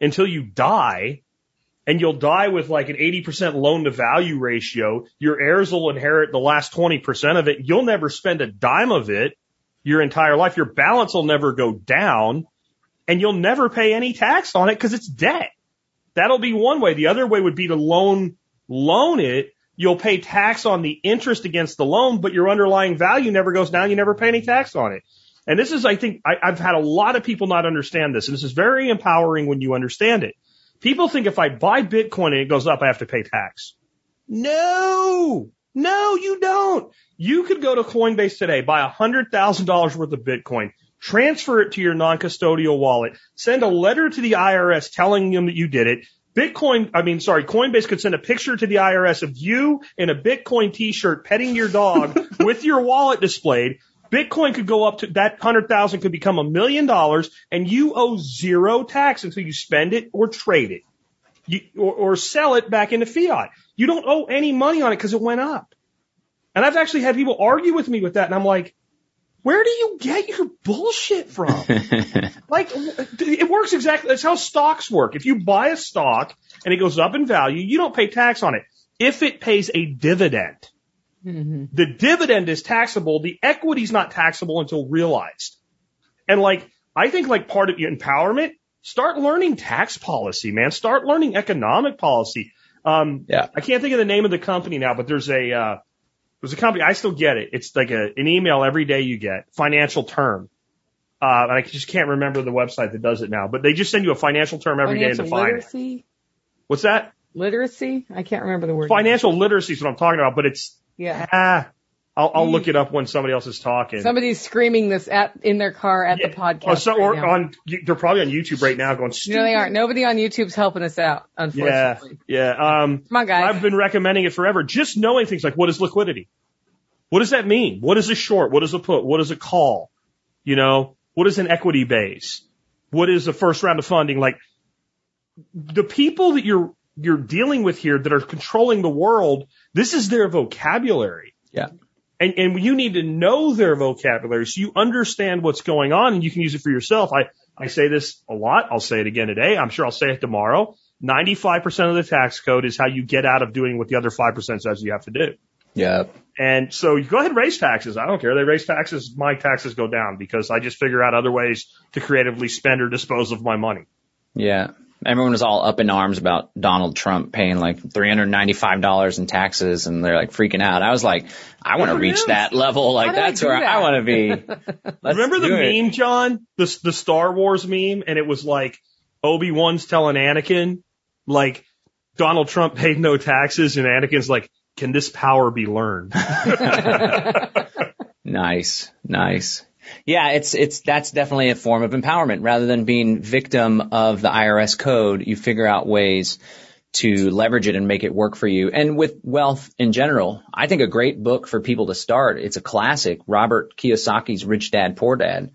until you die and you'll die with like an 80% loan to value ratio. Your heirs will inherit the last 20% of it. You'll never spend a dime of it your entire life. Your balance will never go down and you'll never pay any tax on it because it's debt. That'll be one way. The other way would be to loan, loan it. You'll pay tax on the interest against the loan, but your underlying value never goes down. You never pay any tax on it. And this is, I think, I, I've had a lot of people not understand this. And this is very empowering when you understand it. People think if I buy Bitcoin and it goes up, I have to pay tax. No, no, you don't. You could go to Coinbase today, buy $100,000 worth of Bitcoin, transfer it to your non-custodial wallet, send a letter to the IRS telling them that you did it. Bitcoin, I mean, sorry, Coinbase could send a picture to the IRS of you in a Bitcoin t-shirt petting your dog with your wallet displayed. Bitcoin could go up to that hundred thousand could become a million dollars and you owe zero tax until you spend it or trade it. you, or, or sell it back into fiat. You don't owe any money on it because it went up. And I've actually had people argue with me with that, and I'm like, where do you get your bullshit from? like, it works exactly. That's how stocks work. If you buy a stock and it goes up in value, you don't pay tax on it. If it pays a dividend, Mm-hmm. the dividend is taxable. The equity's not taxable until realized. And like, I think like part of your empowerment, start learning tax policy, man. Start learning economic policy. Um, Yeah. I can't think of the name of the company now, but there's a, uh, there's a company, I still get it. It's like a, an email every day you get, financial term. Uh, and I just can't remember the website that does it now, but they just send you a financial term every day Financial to define it. literacy. What's that? Literacy. I can't remember the word. Financial literacy is what I'm talking about, but it's, Yeah. ah, I'll, I'll look it up when somebody else is talking. Somebody's screaming this at in their car at the podcast. Oh, so, right or now. on, they're probably on YouTube right now going, No, they aren't. Nobody on YouTube's helping us out, Yeah, yeah. Um, Come on, guys. I've been recommending it forever. Just knowing things like what is liquidity? What does that mean? What is a short? What is a put? What is a call? You know, what is an equity base? What is the first round of funding? Like the people that you're, you're dealing with here that are controlling the world, this is their vocabulary. Yeah. And, and you need to know their vocabulary so you understand what's going on and you can use it for yourself. I, I say this a lot. I'll say it again today. I'm sure I'll say it tomorrow. 95% of the tax code is how you get out of doing what the other 5% says you have to do. Yeah. And so you go ahead and raise taxes. I don't care. They raise taxes. My taxes go down because I just figure out other ways to creatively spend or dispose of my money. Yeah. Everyone was all up in arms about Donald Trump paying like $395 in taxes and they're like freaking out. I was like, I want to reach him. that level. Like How I that's where that? I want to be. Let's Remember the do it. meme, John? The, the Star Wars meme? And it was like Obi-Wan's telling Anakin, like, Donald Trump paid no taxes and Anakin's like, can this power be learned? Nice, nice. Yeah, it's it's that's definitely a form of empowerment. Rather than being victim of the IRS code, you figure out ways to leverage it and make it work for you. And with wealth in general, I think a great book for people to start. It's a classic, Robert Kiyosaki's Rich Dad Poor Dad.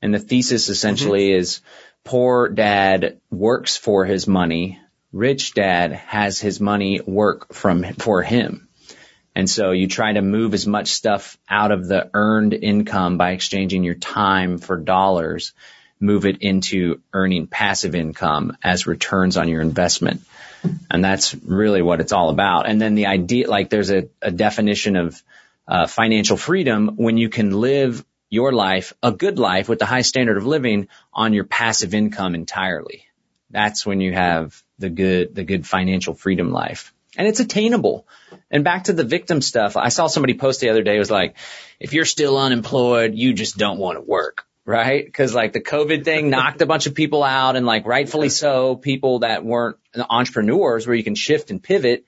And the thesis essentially mm-hmm. is poor dad works for his money, rich dad has his money work from for him. And so you try to move as much stuff out of the earned income by exchanging your time for dollars, move it into earning passive income as returns on your investment. And that's really what it's all about. And then the idea, like there's a, a definition of uh, financial freedom when you can live your life, a good life with a high standard of living on your passive income entirely. That's when you have the good, the good financial freedom life. And it's attainable. And back to the victim stuff, I saw somebody post the other day, it was like, if you're still unemployed, you just don't want to work, right? Cause like the COVID thing knocked a bunch of people out and like rightfully so, people that weren't entrepreneurs where you can shift and pivot,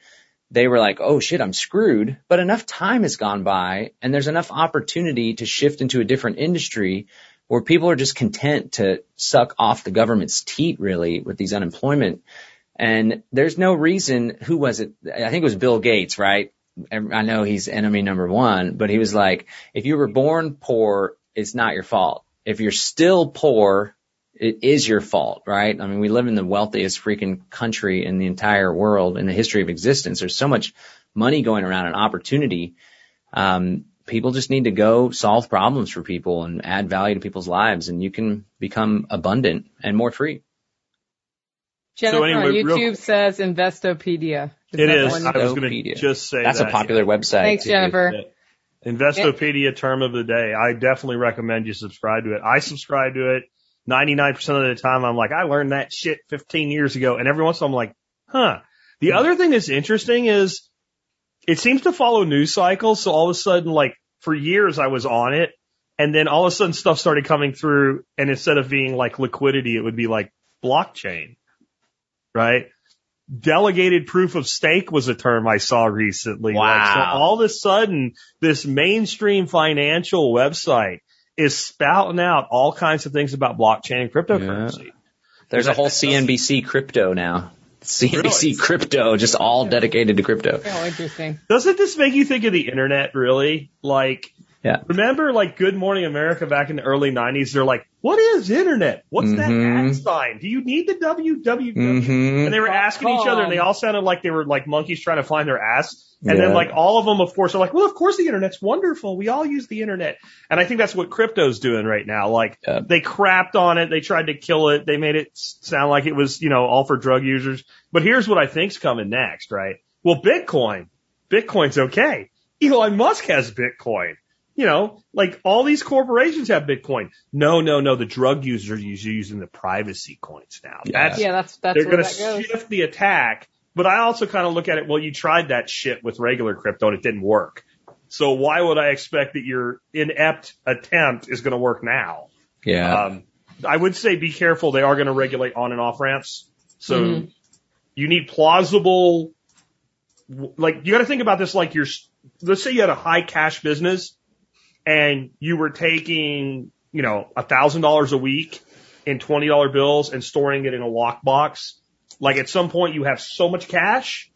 they were like, oh shit, I'm screwed. But enough time has gone by and there's enough opportunity to shift into a different industry where people are just content to suck off the government's teat really with these unemployment. And there's no reason, who was it? I think it was Bill Gates, right? I know he's enemy number one, but he was like, if you were born poor, it's not your fault. If you're still poor, it is your fault, right? I mean, we live in the wealthiest freaking country in the entire world in the history of existence. There's so much money going around and opportunity. Um, people just need to go solve problems for people and add value to people's lives and you can become abundant and more free. Jennifer anyway, on real- YouTube says Investopedia. It is. one- I was going to just say That's that. a popular website. Thanks, too. Jennifer. Investopedia term of the day. I definitely recommend you subscribe to it. I subscribe to it 99% of the time. I'm like, I learned that shit 15 years ago. And every once in a while I'm like, huh. The other thing that's interesting is it seems to follow news cycles. So all of a sudden, like for years I was on it and then all of a sudden stuff started coming through and instead of being like liquidity, it would be like blockchain, right? Delegated proof of stake was a term I saw recently. Like, so Wow. all of a sudden, this mainstream financial website is spouting out all kinds of things about blockchain and cryptocurrency. There's a whole CNBC crypto now. CNBC Really? crypto, just all dedicated to crypto. Oh, interesting. Doesn't this make you think of the internet really? Like, Yeah. remember like Good Morning America back in the early 90s? They're like, what is internet? What's that Mhm. at sign? Do you need the www? Mm-hmm. And they were asking each other and they all sounded like they were like monkeys trying to find their ass. And Yeah. then like all of them, of course, are like, well, of course the internet's wonderful. We all use the internet. And I think that's what crypto's doing right now. Like Yeah. they crapped on it. They tried to kill it. They made it sound like it was, you know, all for drug users. But here's what I think's coming next, right? Well, Bitcoin, Bitcoin's okay. Elon Musk has Bitcoin. You know, like all these corporations have Bitcoin. No, no, no. The drug users are using the privacy coins now. Yeah. That's Yeah, that's that's they're going to that goes. shift the attack. But I also kind of look at it, well, you tried that shit with regular crypto and it didn't work. So why would I expect that your inept attempt is going to work now? Yeah. Um, I would say be careful. They are going to regulate on and off ramps. So Mhm. you need plausible, like you got to think about this like you're, let's say you had a high cash business and you were taking, you know, a thousand dollars a week in $20 bills and storing it in a lockbox. Like at some point you have so much cash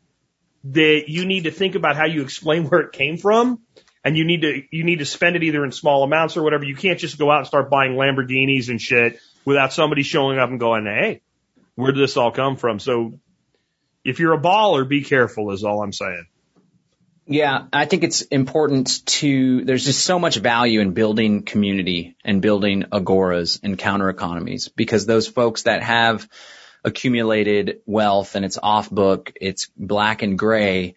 that you need to think about how you explain where it came from and you need to you need to spend it either in small amounts or whatever. You can't just go out and start buying Lamborghinis and shit without somebody showing up and going, "Hey, where did this all come from?" So if you're a baller, be careful is all I'm saying. Yeah, I think it's important to, there's just so much value in building community and building agoras and counter economies because those folks that have accumulated wealth and it's off book, it's black and gray,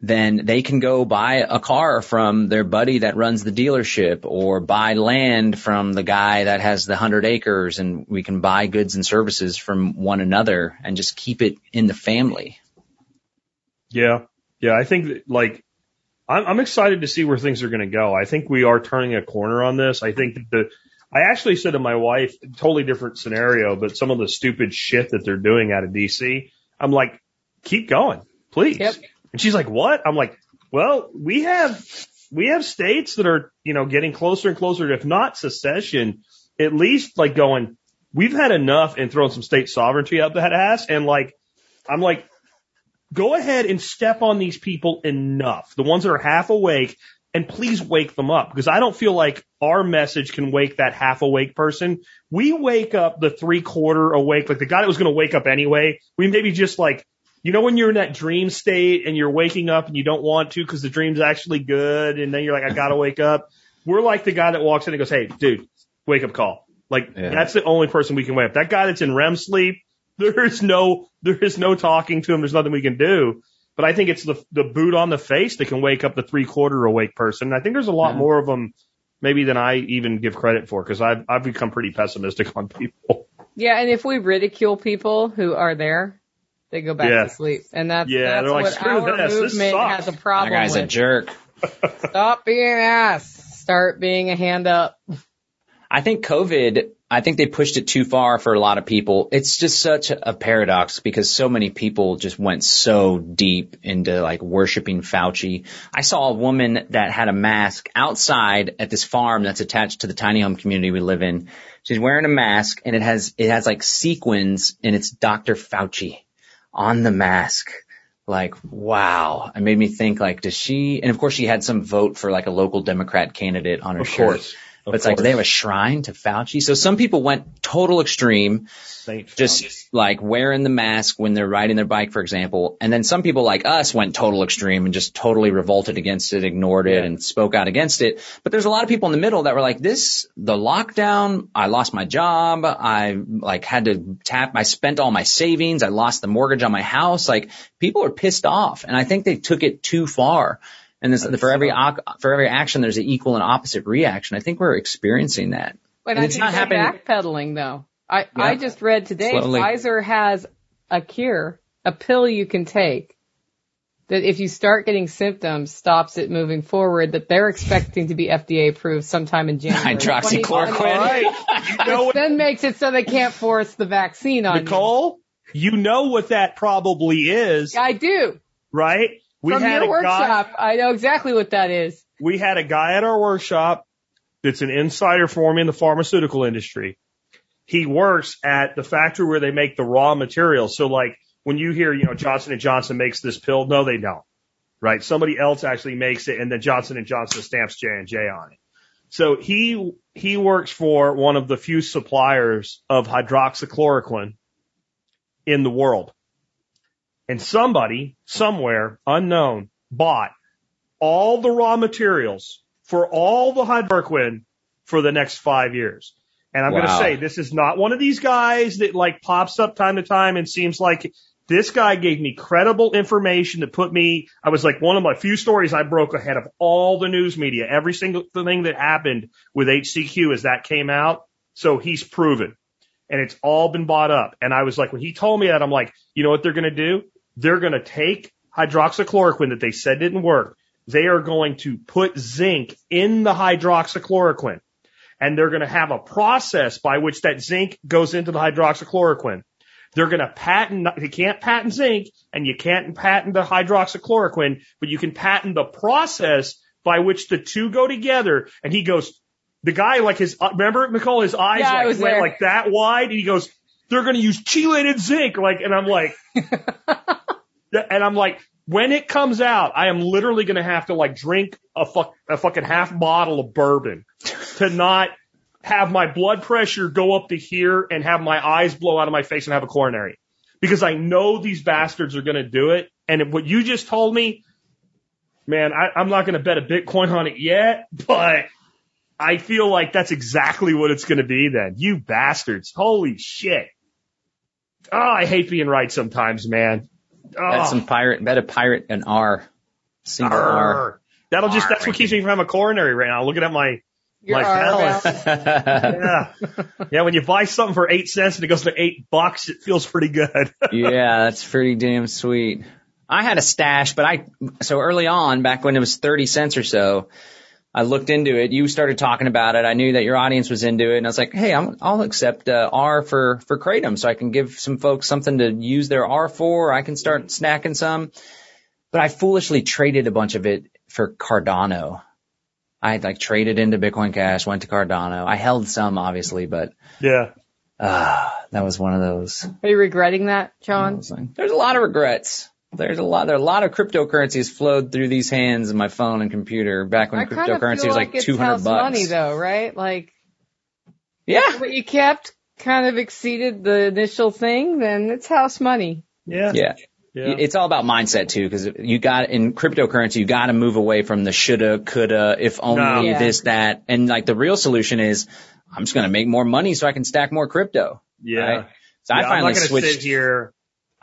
then they can go buy a car from their buddy that runs the dealership or buy land from the guy that has the hundred acres and we can buy goods and services from one another and just keep it in the family. Yeah, yeah. I think that, like I'm, I'm excited to see where things are going to go. I think we are turning a corner on this. I think that the I actually said to my wife, totally different scenario, but some of the stupid shit that they're doing out of DC, I'm like, keep going, please. Yep. And she's like, what? I'm like, well, we have, we have states that are, you know, getting closer and closer, if not secession, at least like going, we've had enough and throwing some state sovereignty up that ass. And like, I'm like, go ahead and step on these people enough. The ones that are half awake and please wake them up because I don't feel like our message can wake that half awake person. We wake up the three quarter awake, like the guy that was going to wake up anyway. We maybe just like, you know, when you're in that dream state and you're waking up and you don't want to because the dream's actually good. And then you're like, I got to wake up. We're like the guy that walks in and goes, Hey, dude, wake up call. Like Yeah. that's the only person we can wake up. That guy that's in REM sleep, there is no, there is no talking to him. There's nothing we can do. But I think it's the the boot on the face that can wake up the three quarter awake person. I think there's a lot Yeah. more of them maybe than I even give credit for because I've I've become pretty pessimistic on people. Yeah, and if we ridicule people who are there, they go back Yeah. to sleep, and that's Yeah, that's they're like, what "Screw our this, this movement sucks." has a That problem guy's a jerk. Stop being an ass. Start being a hand up. I think COVID, I think they pushed it too far for a lot of people. It's just such a paradox because so many people just went so deep into like worshiping Fauci. I saw a woman that had a mask outside at this farm that's attached to the tiny home community we live in. She's wearing a mask and it has, it has like sequins and it's Dr. Fauci on the mask. Like, wow. It made me think like, does she, and of course she had some vote for like a local Democrat candidate on her Of shirt. course. Of But it's like they have a shrine to Fauci. So some people went total extreme, just like wearing the mask when they're riding their bike, for example. And then some people like us went total extreme and just totally revolted against it, ignored it, Yeah. and spoke out against it. But there's a lot of people in the middle that were like, this, the lockdown, I lost my job, I like had to tap, I spent all my savings, I lost the mortgage on my house. Like people are pissed off, and I think they took it too far. And this, for every ac- for every action, there's an equal and opposite reaction. I think we're experiencing that. But And I it's not happening- backpedaling though. I Yeah. I just read today Slowly. Pfizer has a cure, a pill you can take that if you start getting symptoms stops it moving forward that they're expecting to be FDA approved sometime in January. Hydroxychloroquine. 2020, You know what, then makes it so they can't force the vaccine on you. Nicole? You know what that probably is. I do. right? We From had your a guy. workshop, I know exactly what that is. we had a guy at our workshop that's an insider for me in the pharmaceutical industry. He works at the factory where they make the raw materials. So like when you hear, you know, Johnson and Johnson makes this pill, no, they don't. Right? Somebody else actually makes it and then Johnson and Johnson stamps J and J on it. So he he works for one of the few suppliers of hydroxychloroquine in the world. And somebody, somewhere, unknown, bought all the raw materials for all the hydroquin for the next five years. And I'm going to say this is not one of these guys that like pops up time to time and seems like this guy gave me credible information that put me, I was like one of my few stories I broke ahead of all the news media. Every single thing that happened with HCQ as that came out. So he's proven and it's all been bought up. And I was like, when he told me that, I'm like, you know what they're going to do? They're going to take hydroxychloroquine that they said didn't work. They are going to put zinc in the hydroxychloroquine and they're going to have a process by which that zinc goes into the hydroxychloroquine. They're going to patent, you can't patent zinc and you can't patent the hydroxychloroquine, but you can patent the process by which the two go together. And he goes, the guy like his, remember McCall, his eyes Yeah, like went there. like that wide and he goes, they're going to use chelated zinc. Like, and I'm like, and I'm like, when it comes out, I am literally going to have to like drink a fuck, a fucking half bottle of bourbon to not have my blood pressure go up to here and have my eyes blow out of my face and have a coronary. Because I know these bastards are going to do it. And what you just told me, man, I, I'm not going to bet a Bitcoin on it yet, but I feel like that's exactly what it's going to be then. You bastards. Holy shit. Oh, I hate being right sometimes, man. Oh. Bet some pirate, bet a pirate an R. Single R. Arr. That'll just, that's what keeps me from having a coronary right now. Looking at my, Your My R balance. balance. yeah. Yeah, when you buy something for eight cents and it goes to eight bucks, it feels pretty good. yeah, that's pretty damn sweet. I had a stash, but I, so early on, back when it was 30 cents or so, I looked into it. You started talking about it. I knew that your audience was into it and I was like, Hey, I'm, I'll accept, uh, R for, for Kratom so I can give some folks something to use their R for. I can start snacking some, but I foolishly traded a bunch of it for Cardano. I had like traded into Bitcoin Cash, went to Cardano. I held some obviously, but, yeah. ah, that was one of those. Are you regretting that, John? There's a lot of regrets. There's a lot. There are a lot of cryptocurrencies flowed through these hands of my phone and computer back when I kind of cryptocurrency feel was like, like it's 200 house bucks. money though, right? Like Yeah. what you kept kind of exceeded the initial thing, then it's house money. Yeah. Yeah. Yeah. It's all about mindset too, because you got in cryptocurrency, you got to move away from the shoulda, coulda, if only No. Yeah. this, that, and like the real solution is, I'm just gonna make more money so I can stack more crypto. Yeah. Right? So Yeah, I finally I'm not gonna switched. sit here.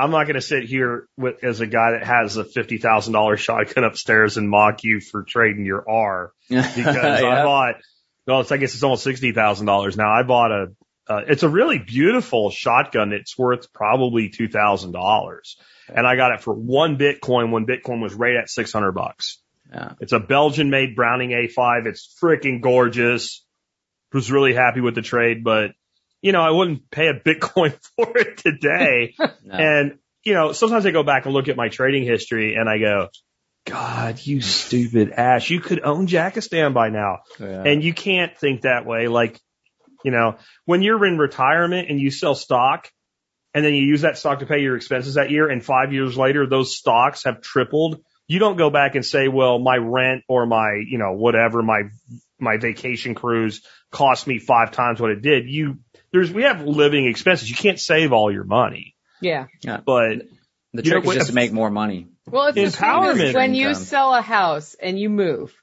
I'm not going to sit here with, as a guy that has a fifty thousand dollar shotgun upstairs and mock you for trading your R because I bought. Well, it's I guess it's almost sixty thousand dollars now. I bought a. Uh, it's a really beautiful shotgun. It's worth probably two thousand dollars, and I got it for one Bitcoin when Bitcoin was right at six hundred bucks. Yeah. It's a Belgian made Browning A5. It's freaking gorgeous. Was really happy with the trade, but you know, I wouldn't pay a Bitcoin for it today. No. And, you know, sometimes I go back and look at my trading history and I go, God, you stupid ass. You could own Jackistan by now. Yeah. And you can't think that way. Like, you know, when you're in retirement and you sell stock and then you use that stock to pay your expenses that year and five years later those stocks have tripled, you don't go back and say, well, my rent or my, you know, whatever, my, my vacation cruise cost me five times what it did. You, there's, we have living expenses. You can't save all your money, Yeah. but the you know, trick is just to make more money. Well, it's the thing Empowerment. when you sell a house and you move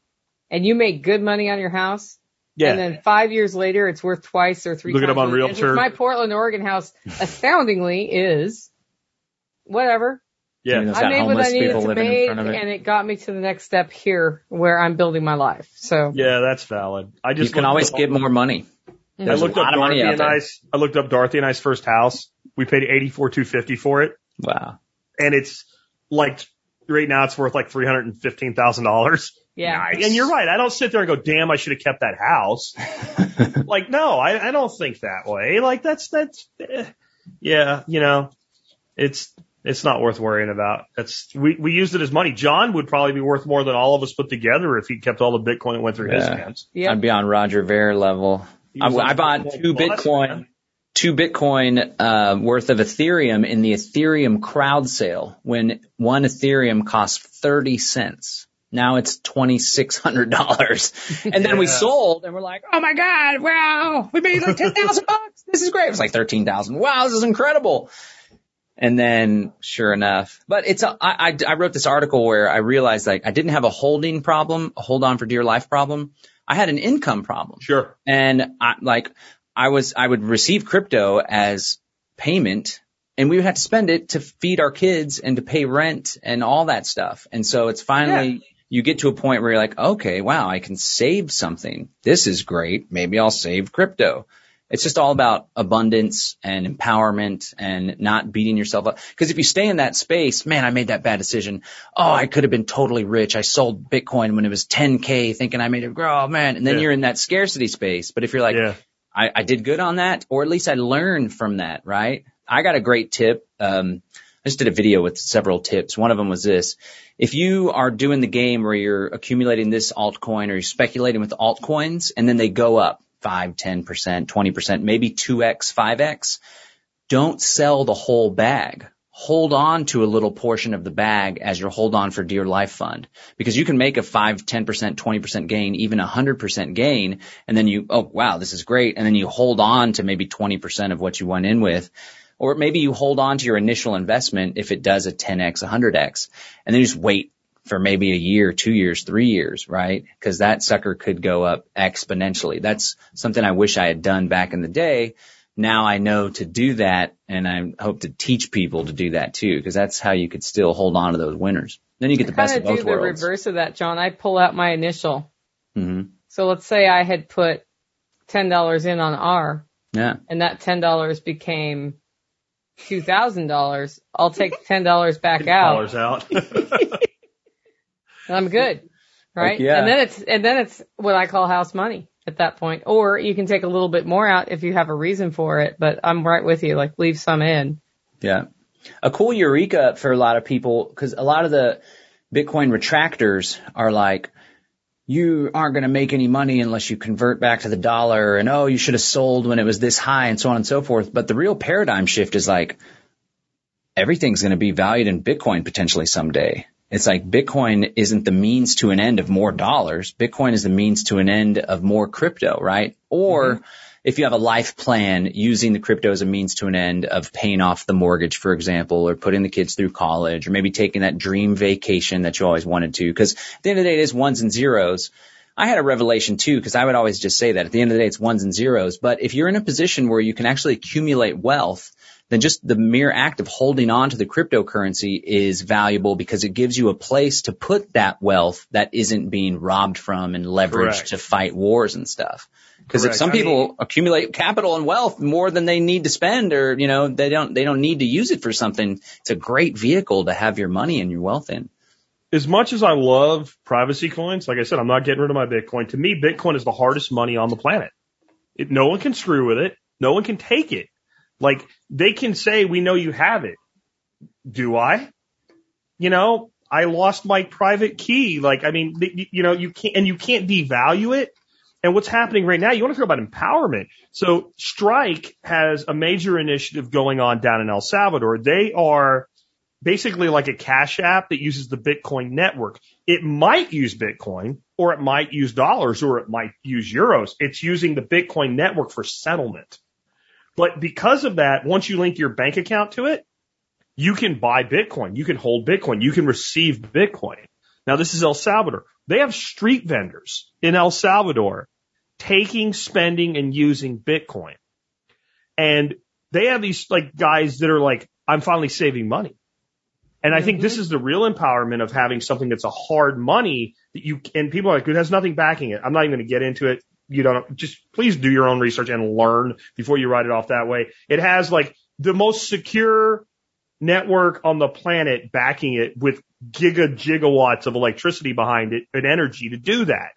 and you make good money on your house, yeah. and then five years later it's worth twice or three Look it times. up on what it is, which Realtor. My Portland, Oregon house astoundingly is whatever. Yeah. it's I made what I needed to make it. and it got me to the next step here where I'm building my life. So Yeah, that's valid. I just you can always get more money. I There's a looked up lot of money Dorothy and there. I's. I looked up Dorothy and I's first house. We paid eighty four two fifty for it, Wow. and it's like right now it's worth like three hundred and fifteen thousand dollars. yeah. And you're right. I don't sit there and go, "Damn, I should have kept that house." like, no, I, I don't think that way. Like, that's that's, eh, yeah, you know, it's it's not worth worrying about. That's we we used it as money. John would probably be worth more than all of us put together if he kept all the Bitcoin that went through his Yeah. hands. Yep. I'd be on Roger Ver level. I, I bought two plus, Bitcoin, man. two Bitcoin uh, worth of Ethereum in the Ethereum crowd sale when one Ethereum cost thirty cents. Now it's twenty six hundred dollars, and then we sold, and we're like, "Oh my god, wow, we made like ten thousand bucks. This is great." It was like thirteen thousand. Wow, this is incredible. And then, sure enough, but it's a, I, I I wrote this article where I realized like I didn't have a holding problem, a hold on for dear life problem. I had an income problem. Sure. And I, like, I was, I would receive crypto as payment and we would have to spend it to feed our kids and to pay rent and all that stuff. And so it's finally, you get to a point where you're like, okay, wow, I can save something. This is great. Maybe I'll save crypto. It's just all about abundance and empowerment and not beating yourself up. Cause if you stay in that space, man, I made that bad decision. Oh, I could have been totally rich. I sold Bitcoin when it was 10K thinking I made it grow. Oh man. And then Yeah. you're in that scarcity space. But if you're like, yeah. I, I did good on that, or at least I learned from that, right? I got a great tip. Um, I just did a video with several tips. One of them was this. If you are doing the game where you're accumulating this altcoin or you're speculating with altcoins and then they go up 5, 10%, 20%, maybe 2x, 5x, don't sell the whole bag. Hold on to a little portion of the bag as your hold on for dear life fund because you can make a 5, 10%, 20% gain, even a 100% gain. And then you, oh wow, this is great. And then you hold on to maybe 20% of what you went in with. Or maybe you hold on to your initial investment if it does a 10x, 100x, and then you just wait for maybe a year, two years, three years, right? Because that sucker could go up exponentially. That's something I wish I had done back in the day. Now I know to do that, and I hope to teach people to do that too, because that's how you could still hold on to those winners. Then you get the best kind of of both do the worlds. reverse of that, John. I pull out my initial. hmm So let's say I had put ten dollars in on R, Yeah. and that ten dollars became two thousand dollars. I'll take ten dollars back out, Dollars out. I'm good, right? yeah. And then it's and then it's what I call house money at that point. Or you can take a little bit more out if you have a reason for it. But I'm right with you. Like leave some in. Yeah. A cool eureka for a lot of people, because a lot of the Bitcoin retractors are like, you aren't going to make any money unless you convert back to the dollar and oh, you should have sold when it was this high and so on and so forth. But the real paradigm shift is like, everything's going to be valued in Bitcoin potentially someday. It's like Bitcoin isn't the means to an end of more dollars. Bitcoin is the means to an end of more crypto, right? Or mm-hmm. if you have a life plan using the crypto as a means to an end of paying off the mortgage, for example, or putting the kids through college, or maybe taking that dream vacation that you always wanted to. Because at the end of the day, it is ones and zeros. I had a revelation too, because I would always just say that at the end of the day, it's ones and zeros. But if you're in a position where you can actually accumulate wealth, then just the mere act of holding on to the cryptocurrency is valuable because it gives you a place to put that wealth that isn't being robbed from and leveraged Correct. to fight wars and stuff. Because if some I people accumulate capital and wealth more than they need to spend or, you know, they don't, they don't need to use it for something, it's a great vehicle to have your money and your wealth in. as much as I love privacy coins, like I said, I'm not getting rid of my Bitcoin. To me, Bitcoin is the hardest money on the planet. It, no one can screw with it. No one can take it. Like they can say, we know you have it. Do I? You know, I lost my private key. Like, I mean, you- know, you can't, and you can't devalue it. And what's happening right now, you want to talk about empowerment. So Strike has a major initiative going on down in El Salvador. They are basically like a cash app that uses the Bitcoin network. It might use Bitcoin or it might use dollars or it might use euros. It's using the Bitcoin network for settlement. But because of that, once you link your bank account to it, you can buy Bitcoin. You can hold Bitcoin. You can receive Bitcoin. Now this is El Salvador. They have street vendors in El Salvador taking, spending and using Bitcoin. And they have these like guys that are like, I'm finally saving money. And I think this mm-hmm. is the real empowerment of having something that's a hard money that you, and people are like, it has nothing backing it. I'm not even going to get into it. You don't, just please do your own research and learn before you write it off that way. It has like the most secure network on the planet backing it with giga gigawatts of electricity behind it and energy to do that.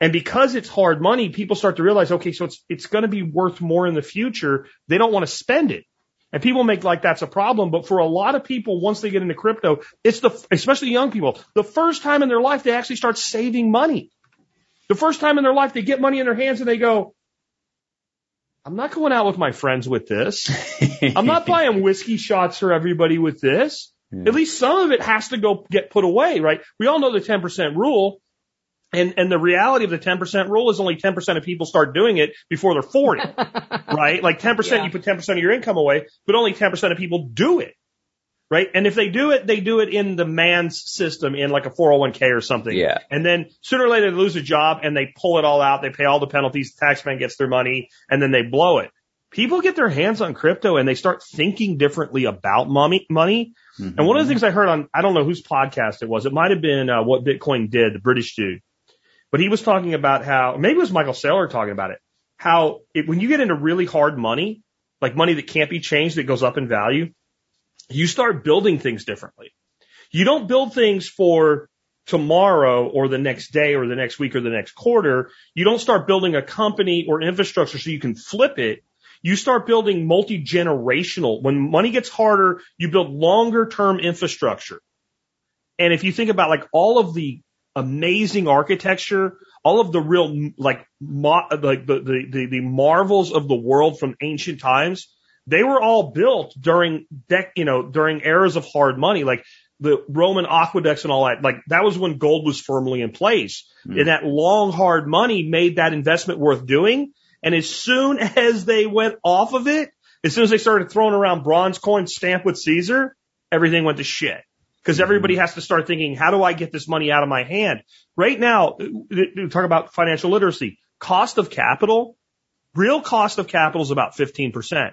And because it's hard money, people start to realize, okay, so it's, it's going to be worth more in the future. They don't want to spend it. And people make like that's a problem. But for a lot of people, once they get into crypto, it's the, especially young people, the first time in their life they actually start saving money. The first time in their life they get money in their hands and they go, I'm not going out with my friends with this. I'm not buying whiskey shots for everybody with this. Yeah. At least some of it has to go get put away, right? We all know the 10% rule. And, and the reality of the 10% rule is only 10% of people start doing it before they're 40, right? Like 10%, Yeah. you put 10% of your income away, but only 10% of people do it, right? And if they do it, they do it in the man's system in like a 401k or something. Yeah. And then sooner or later they lose a job and they pull it all out. They pay all the penalties. The tax man gets their money and then they blow it. People get their hands on crypto and they start thinking differently about money, money. And one of the things I heard on, I don't know whose podcast it was. It might have been uh, what Bitcoin did, the British dude. But he was talking about how, maybe it was Michael Saylor talking about it, how it, when you get into really hard money, like money that can't be changed, that goes up in value, you start building things differently. You don't build things for tomorrow or the next day or the next week or the next quarter. You don't start building a company or infrastructure so you can flip it. You start building multi-generational. When money gets harder, you build longer term infrastructure. And if you think about like all of the amazing architecture, all of the real like mo- like the, the the the marvels of the world from ancient times, they were all built during dec you know during eras of hard money, like the Roman aqueducts and all that. Like that was when gold was firmly in place, hmm. and that long hard money made that investment worth doing. And as soon as they went off of it, as soon as they started throwing around bronze coins stamped with Caesar, everything went to shit. Because hmm. everybody has to start thinking, how do I get this money out of my hand? Right now, talk about financial literacy. Cost of capital, real cost of capital is about 15%.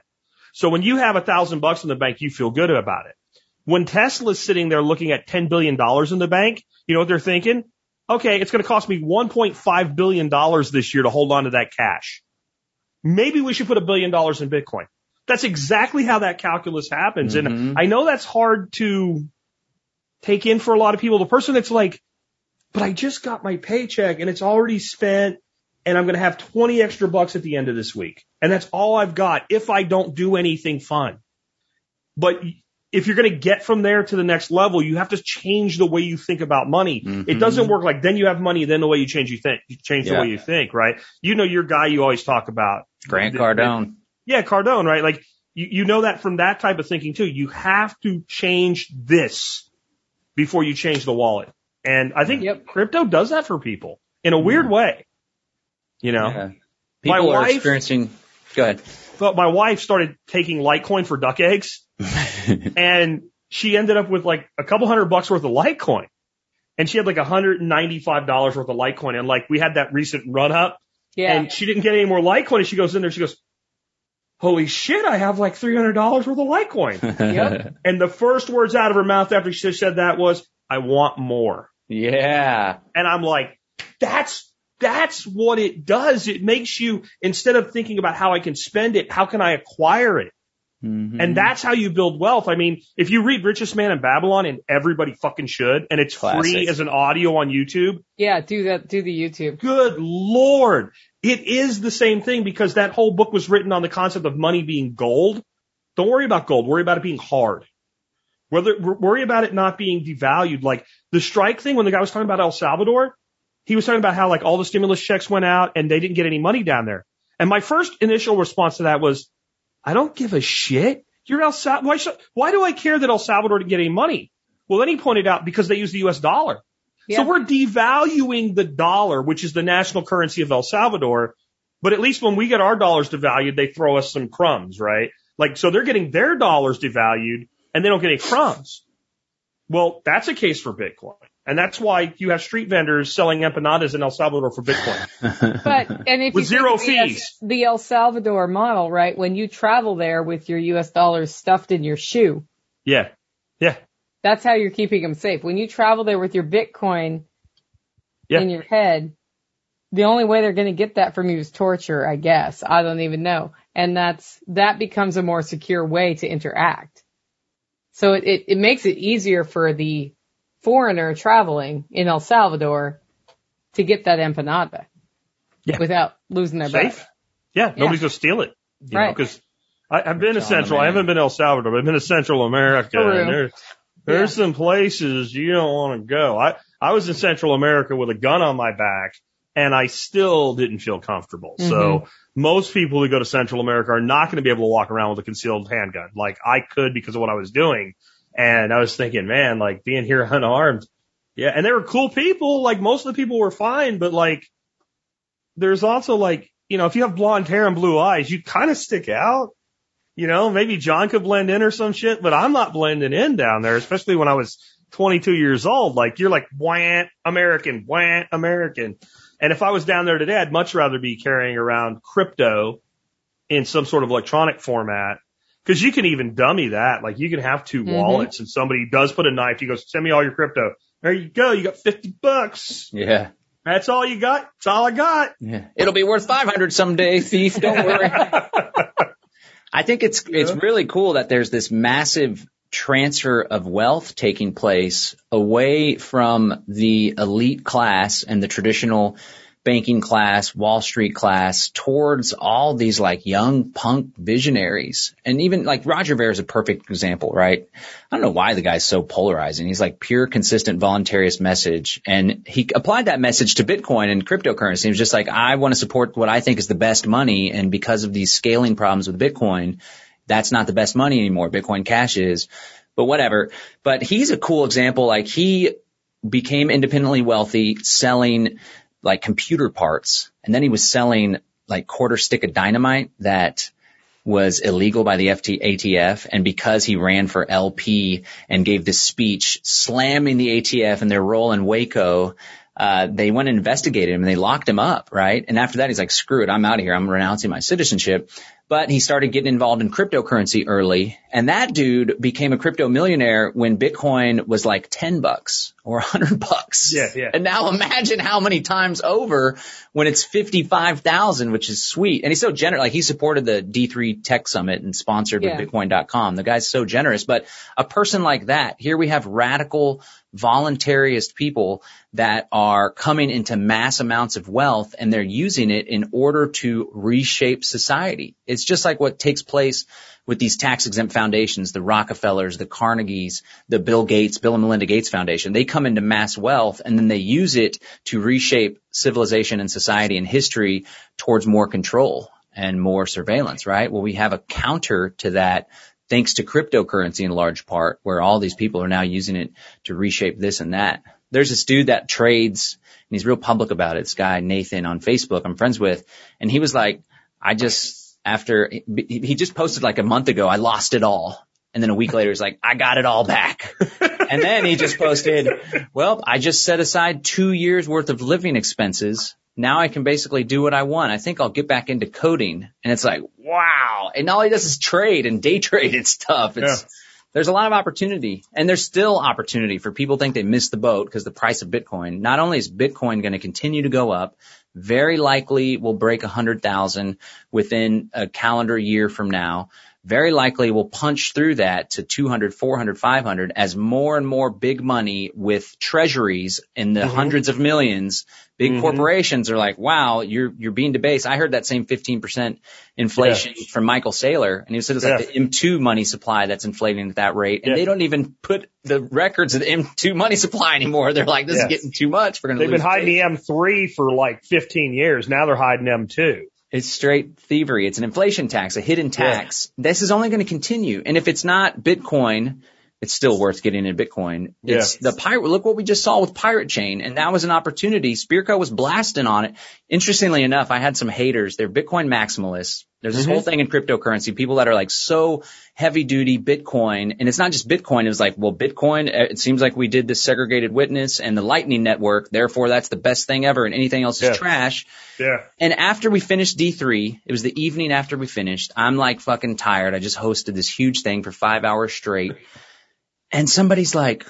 So when you have a thousand bucks in the bank, you feel good about it. When Tesla's sitting there looking at $10 billion in the bank, you know what they're thinking? Okay, it's going to cost me $1.5 billion this year to hold on to that cash. Maybe we should put a billion dollars in Bitcoin. That's exactly how that calculus happens. Mhm. And I know that's hard to take in for a lot of people. The person that's like, but I just got my paycheck and it's already spent and I'm going to have 20 extra bucks at the end of this week. And that's all I've got if I don't do anything fun. But if you're going to get from there to the next level, you have to change the way you think about money. It Mhm. doesn't work like then you have money, then the way you change you think, you change the way you think, right? You know your guy you always talk about. Grant The- Cardone. yeah, Cardone, right? Like you, you know that from that type of thinking too. You have to change this before you change the wallet. And I think Yep. crypto does that for people in a weird way. You know, Yeah. My People are wife- experiencing. Go ahead. but my wife started taking Litecoin for duck eggs and she ended up with like a couple hundred bucks worth of Litecoin. And she had like a $195 worth of Litecoin. And like we had that recent run up Yeah. and she didn't get any more Litecoin. And she goes in there, she goes, holy shit, I have like $300 worth of Litecoin. Yep. And the first words out of her mouth after she said that was, I want more. yeah. And I'm like, that's, that's what it does. It makes you, instead of thinking about how I can spend it, how can I acquire it? Mhm. And that's how you build wealth. I mean, if you read Richest Man in Babylon, and everybody fucking should, and it's Classic. free as an audio on YouTube, yeah. Do that. Do the YouTube. good lord. It is the same thing because that whole book was written on the concept of money being gold. Don't worry about gold. Worry about it being hard. Whether worry about it not being devalued. Like the strike thing when the guy was talking about El Salvador, he was talking about how like all the stimulus checks went out and they didn't get any money down there. And my first initial response to that was, I don't give a shit. You're El Salvador. why should, why do I care that El Salvador didn't get any money? Well, then he pointed out because they use the U.S. dollar. Yeah. So we're devaluing the dollar, which is the national currency of El Salvador. But at least when we get our dollars devalued, they throw us some crumbs, right? Like, so they're getting their dollars devalued and they don't get any crumbs. Well, that's a case for Bitcoin. And that's why you have street vendors selling empanadas in El Salvador for Bitcoin. But and if With you zero the, fees. the El Salvador model, right? When you travel there with your U.S. dollars stuffed in your shoe, yeah. Yeah. that's how you're keeping them safe. When you travel there with your Bitcoin Yeah. in your head, the only way they're going to get that from you is torture, I guess. I don't even know. And that's, that becomes a more secure way to interact. So it, it, it makes it easier for the foreigner traveling in El Salvador to get that empanada Yeah. without losing their Safe. breath. Yeah. Nobody's going to steal it. You Right. Because I've been to John Central. I haven't been to El Salvador, but I've been to Central America. Peru. And there, there's some places you don't want to go. I, I was in Central America with a gun on my back and I still didn't feel comfortable. So mm-hmm. most people who go to Central America are not going to be able to walk around with a concealed handgun like I could because of what I was doing. And I was thinking, man, like being here unarmed. Yeah. And they were cool people. Like most of the people were fine, but like there's also like, you know, if you have blonde hair and blue eyes, you kind of stick out. You know, maybe John could blend in or some shit, but I'm not blending in down there, especially when I was 22 years old. Like you're like, whant, American, whant, American. And if I was down there today, I'd much rather be carrying around crypto in some sort of electronic format. Cause you can even dummy that. Like you can have 2 Mhm. wallets and somebody does put a knife. He goes, send me all your crypto. There you go. You got 50 bucks. Yeah. That's all you got. That's all I got. Yeah. It'll be worth 500 someday, thief. Don't worry. I think it's it's really cool that there's this massive transfer of wealth taking place away from the elite class and the traditional banking class, Wall Street class towards all these like young punk visionaries. And even like Roger Ver is a perfect example, right? I don't know why the guy's so polarizing. He's like pure, consistent, voluntarist message. And he applied that message to Bitcoin and cryptocurrency. He was just like, I want to support what I think is the best money. And because of these scaling problems with Bitcoin, that's not the best money anymore. Bitcoin Cash is, but whatever. But he's a cool example. Like he became independently wealthy selling like computer parts. And then he was selling like quarter stick of dynamite that was illegal by the FT, ATF. And because he ran for LP and gave this speech slamming the ATF and their role in Waco, uh, they went and investigated him and they locked him up, right? And after that, he's like, screw it. I'm out of here. I'm renouncing my citizenship. But he started getting involved in cryptocurrency early. And that dude became a crypto millionaire when Bitcoin was like 10 bucks or a 100 bucks. Yeah, yeah. And now imagine how many times over when it's 55,000, which is sweet. And he's so generous. Like he supported the D3 Tech Summit and sponsored Yeah. with Bitcoin.com. The guy's so generous. But a person like that, here we have radical voluntarist people that are coming into mass amounts of wealth and they're using it in order to reshape society. It's just like what takes place with these tax exempt foundations, the Rockefellers, the Carnegies, the Bill Gates, Bill and Melinda Gates Foundation. They come into mass wealth and then they use it to reshape civilization and society and history towards more control and more surveillance, right? Well, we have a counter to that thanks to cryptocurrency in large part, where all these people are now using it to reshape this and that. There's this dude that trades and he's real public about it. This guy, Nathan on Facebook, I'm friends with, and he was like, I just, after, he just posted like a month ago, I lost it all. And then a week later, he's like, I got it all back. and then he just posted, well, I just set aside two years worth of living expenses. Now I can basically do what I want. I think I'll get back into coding. And it's like, wow. And all he does is trade and day trade and stuff. It's, there's a lot of opportunity and there's still opportunity for people think they missed the boat because the price of Bitcoin, not only is Bitcoin going to continue to go up, very likely will break a hundred thousand within a calendar year from now. Very likely will punch through that to 200, 400, 500 as more and more big money with treasuries in the mm-hmm. hundreds of millions. Big mm-hmm. corporations are like, wow, you're, you're being debased. I heard that same 15% inflation from Michael Saylor and he said it's like the M2 money supply that's inflating at that rate. And Yeah. they don't even put the records of the M2 money supply anymore. They're like, this Yes. is getting too much. We're going to They've been hiding the M3 for like 15 years. Now they're hiding M2. It's straight thievery. It's an inflation tax, a hidden tax. This is only going to continue. And if it's not Bitcoin, it's still worth getting in Bitcoin. It's the pirate. Look what we just saw with Pirate Chain. And that was an opportunity. Spearco was blasting on it. Interestingly enough, I had some haters. They're Bitcoin maximalists. There's this whole thing in cryptocurrency, people that are like so heavy duty Bitcoin. And it's not just Bitcoin. It was like, well, Bitcoin, uh, it seems like we did this segregated witness and the lightning network. Therefore, that's the best thing ever and anything else is trash. Yeah. And after we finished D3, it was the evening after we finished. I'm like fucking tired. I just hosted this huge thing for five hours straight. And somebody's like,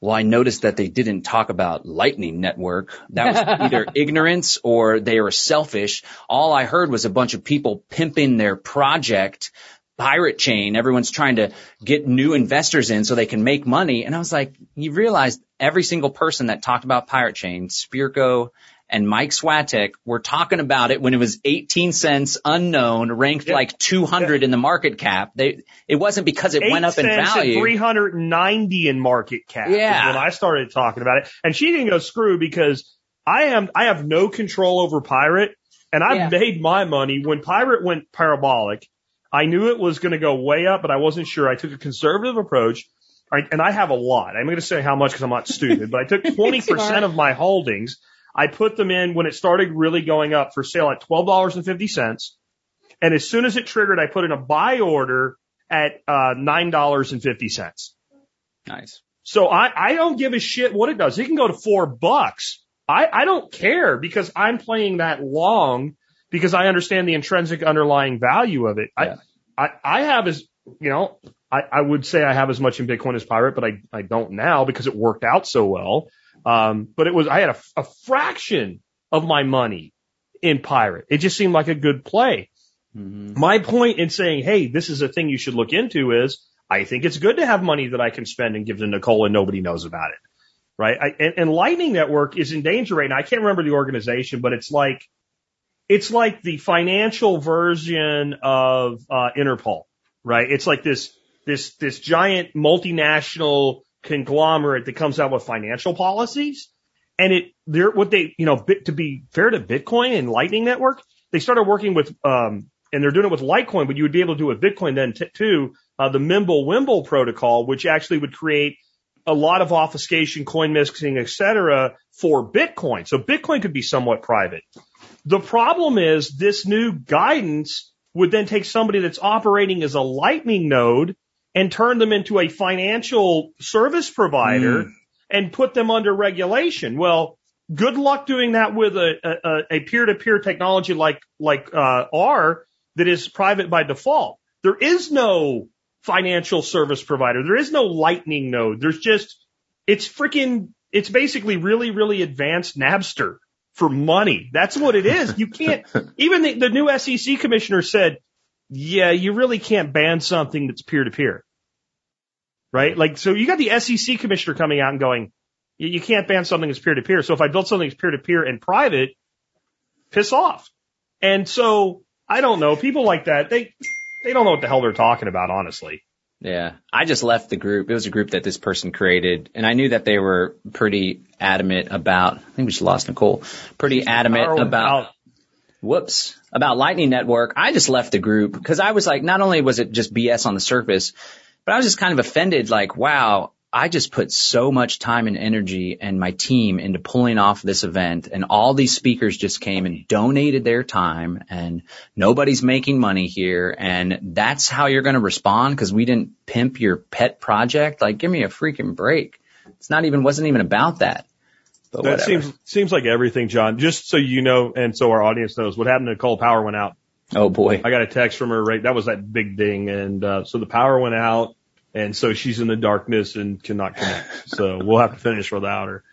well, I noticed that they didn't talk about Lightning Network. That was either ignorance or they were selfish. All I heard was a bunch of people pimping their project, Pirate Chain. Everyone's trying to get new investors in so they can make money. And I was like, you realize every single person that talked about Pirate Chain, Spearco and Mike Swatek were talking about it when it was 18 cents unknown, ranked like 200 in the market cap. They, it wasn't because it went Eight up in value. And 390 in market cap. Yeah. When I started talking about it. And she didn't go screw because I am, I have no control over Pirate and I've Yeah. made my money. When Pirate went parabolic, I knew it was going to go way up, but I wasn't sure. I took a conservative approach right, and I have a lot. I'm going to say how much because I'm not stupid, but I took 20% of my holdings. I put them in when it started really going up for sale at $12.50. And as soon as it triggered, I put in a buy order at uh, $9.50. Nice. So I, I don't give a shit what it does. It can go to four bucks. I, I don't care because I'm playing that long because I understand the intrinsic underlying value of it. Yeah. I, I, I have as, you know, I, I would say I have as much in Bitcoin as Pirate, but I, I don't now because it worked out so well. Um, but it was, I had a, a fraction of my money in Pirate. It just seemed like a good play. Mm-hmm. My point in saying, hey, this is a thing you should look into is I think it's good to have money that I can spend and give to Nicole and nobody knows about it. Right. I, and, and Lightning Network is in danger right now. I can't remember the organization, but it's like, it's like the financial version of, uh, Interpol, right? It's like this, this, this giant multinational conglomerate that comes out with financial policies. And it, they're, what they, you know, bit, to be fair to Bitcoin and Lightning Network, they started working with, um, and they're doing it with Litecoin, but you would be able to do it with Bitcoin then t- too, uh, the Mimble Wimble protocol, which actually would create a lot of obfuscation, coin mixing, et cetera, for Bitcoin. So Bitcoin could be somewhat private. The problem is this new guidance would then take somebody that's operating as a lightning node and turn them into a financial service provider Mm. and put them under regulation. Well, good luck doing that with a, a, a peer-to-peer technology like, like, uh, R that is private by default. There is no financial service provider. There is no lightning node. There's just, it's freaking, it's basically really, really advanced Napster for money. That's what it is. You can't, even the, the new SEC commissioner said, yeah, you really can't ban something that's peer to peer. Right? Like, so you got the SEC commissioner coming out and going, you, you can't ban something that's peer to peer. So if I build something that's peer to peer and private, piss off. And so I don't know. People like that, they, they don't know what the hell they're talking about, honestly. Yeah. I just left the group. It was a group that this person created and I knew that they were pretty adamant about, I think we just lost Nicole, pretty adamant about, whoops, about Lightning Network. I just left the group because I was like, not only was it just BS on the surface, but I was just kind of offended, like, wow, I just put so much time and energy and my team into pulling off this event and all these speakers just came and donated their time and nobody's making money here and that's how you're going to respond because we didn't pimp your pet project. Like, give me a freaking break. It's not even, wasn't even about that. But That whatever. seems, seems like everything, John. Just so you know, and so our audience knows, what happened to Nicole Power went out. oh boy. I got a text from her, right? That was that big ding. And, uh, so the power went out and so she's in the darkness and cannot connect. so we'll have to finish without her.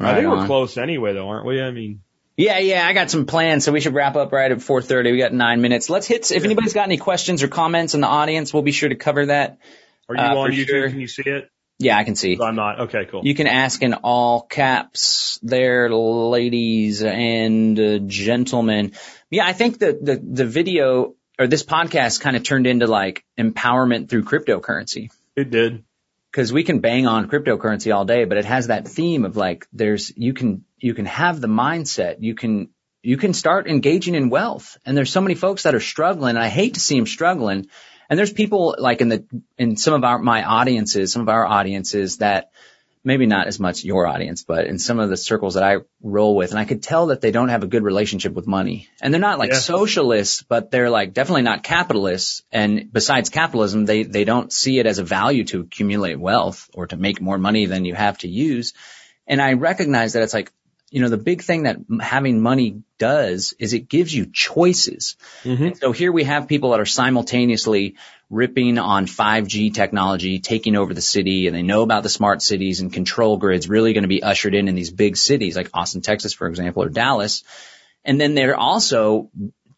I Right think we're close anyway though, aren't we? I mean, Yeah, yeah, I got some plans, so we should wrap up right at 4:30. We got nine minutes. Let's hit. If anybody's got any questions or comments in the audience, we'll be sure to cover that. are you Uh, on YouTube? sure. Can you see it? Yeah, I can see. I'm not. Okay, cool. You can ask in all caps there, ladies and uh, gentlemen. Yeah, I think the, the, the video or this podcast kind of turned into like empowerment through cryptocurrency. It did. Cause we can bang on cryptocurrency all day, but it has that theme of like, there's, you can, you can have the mindset. You can, you can start engaging in wealth. And there's so many folks that are struggling. And I hate to see them struggling. And there's people like in the, in some of our, my audiences, some of our audiences that maybe not as much your audience, but in some of the circles that I roll with, and I could tell that they don't have a good relationship with money. And they're not like Yeah. socialists, but they're like definitely not capitalists. And besides capitalism, they, they don't see it as a value to accumulate wealth or to make more money than you have to use. And I recognize that it's like, you know, the big thing that having money does is it gives you choices. Mhm. So here we have people that are simultaneously ripping on 5G technology, taking over the city, and they know about the smart cities and control grids really going to be ushered in in these big cities like Austin, Texas, for example, or Dallas. And then they're also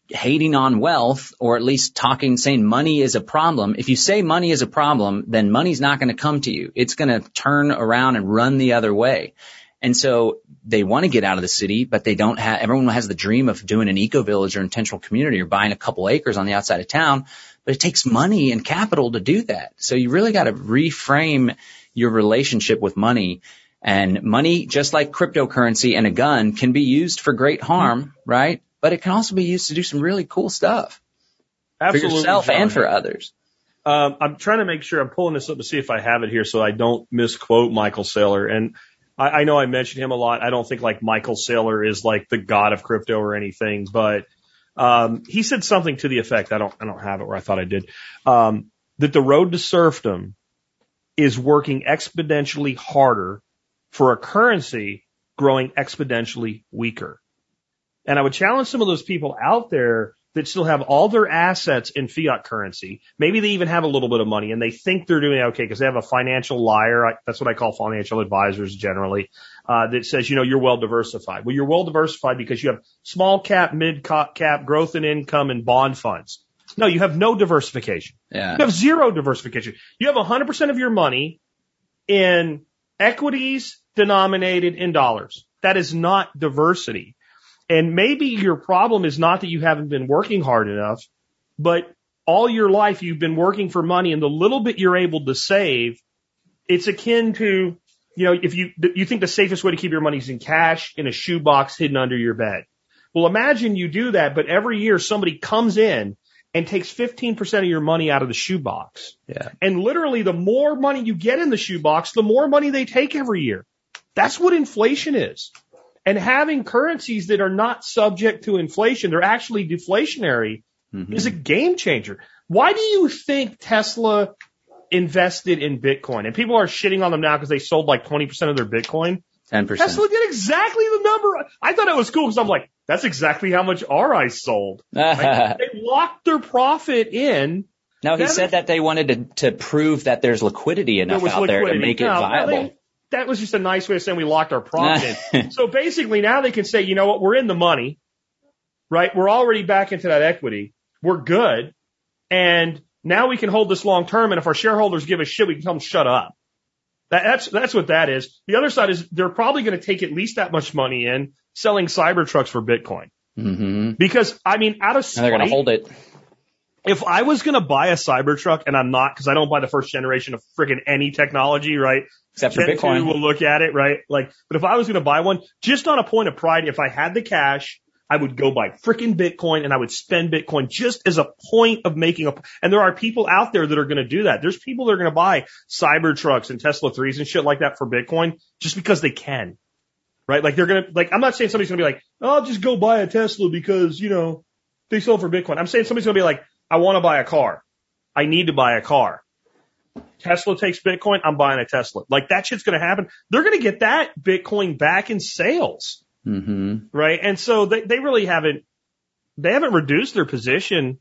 hating on wealth or at least talking, saying money is a problem. If you say money is a problem, then money's not going to come to you. It's going to turn around and run the other way. And so they want to get out of the city, but they don't have, everyone has the dream of doing an eco village or intentional community or buying a couple acres on the outside of town, but it takes money and capital to do that. So you really got to reframe your relationship with money and money, just like cryptocurrency and a gun can be used for great harm, right? But it can also be used to do some really cool stuff Absolutely. for yourself John. and for others. Um, I'm trying to make sure I'm pulling this up to see if I have it here so I don't misquote Michael Saylor. And I, I know I mentioned him a lot. I don't think like Michael Saylor is like the god of crypto or anything, but um, he said something to the effect. I don't I don't have it where I thought I did. Um, that the road to serfdom is working exponentially harder for a currency growing exponentially weaker. And I would challenge some of those people out there that still have all their assets in fiat currency. Maybe they even have a little bit of money and they think they're doing okay because they have a financial liar. I, that's what I call financial advisors generally, uh, that says, you know, you're well diversified. Well, you're well diversified because you have small cap, mid cap, growth in income and bond funds. No, you have no diversification. Yeah. You have zero diversification. You have 100% of your money in equities denominated in dollars. That is not diversity. And maybe your problem is not that you haven't been working hard enough, but all your life you've been working for money and the little bit you're able to save, it's akin to, you know, if you, you think the safest way to keep your money is in cash in a shoebox hidden under your bed. Well, imagine you do that, but every year somebody comes in and takes 15% of your money out of the shoebox. Yeah. And literally the more money you get in the shoebox, the more money they take every year. That's what inflation is. And having currencies that are not subject to inflation, they're actually deflationary, Mhm. is a game changer. Why do you think Tesla invested in Bitcoin? And people are shitting on them now because they sold like 20% of their Bitcoin. 10%. Tesla did exactly the number. I thought it was cool because I'm like, that's exactly how much R I sold. Like, they locked their profit in. no, he That said is- that they wanted to, to prove that there's liquidity enough out there to make it No, viable. they- that was just a nice way of saying we locked our profit in. So basically now they can say, you know what, we're in the money, right? We're already back into that equity. We're good. And now we can hold this long term. And if our shareholders give a shit, we can tell them shut up. That, that's, that's what that is. The other side is they're probably going to take at least that much money in selling Cybertrucks for Bitcoin. hmm Because I mean, out of And they're going to hold it. If I was going to buy a Cybertruck, and I'm not because I don't buy the first generation of friggin' any technology, right? Except for Gen 2 Bitcoin. will look at it, right? Like, but if I was going to buy one, just on a point of pride, if I had the cash, I would go buy frickin' Bitcoin and I would spend Bitcoin just as a point of making a, and there are people out there that are going to do that. There's people that are going to buy Cybertrucks and Tesla 3s and shit like that for Bitcoin just because they can. Right? Like they're going to, like, I'm not saying somebody's going to be like, oh, I'll just go buy a Tesla because, you know, they sell for Bitcoin. I'm saying somebody's going to be like, I want to buy a car. I need to buy a car. Tesla takes Bitcoin. I'm buying a Tesla. Like that shit's going to happen. They're going to get that Bitcoin back in sales. hmm Right. And so they, they really haven't, they haven't reduced their position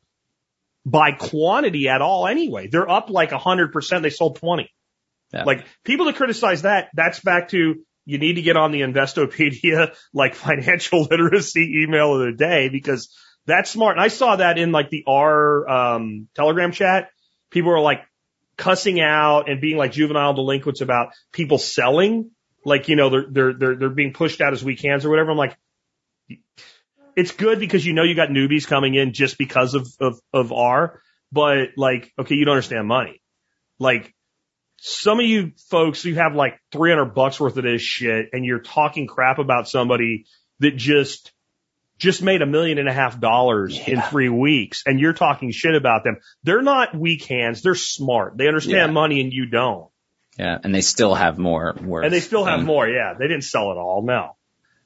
by quantity at all anyway. They're up like a hundred percent. They sold 20. Yeah. Like people that criticize that, that's back to you need to get on the Investopedia like financial literacy email of the day because that's smart. And I saw that in like the R um, Telegram chat. People are like cussing out and being like juvenile delinquents about people selling. Like, you know, they're, they're, they're, they're being pushed out as weak hands or whatever. I'm like, it's good because you know you got newbies coming in just because of, of, of R, but like, okay, you don't understand money. Like, some of you folks who have like 300 bucks worth of this shit and you're talking crap about somebody that just, just made a million and a half dollars in three weeks and you're talking shit about them. They're not weak hands. They're smart. They understand Yeah. money and you don't. Yeah. And they still have more worth. And they still have than- more. Yeah. They didn't sell it all. No.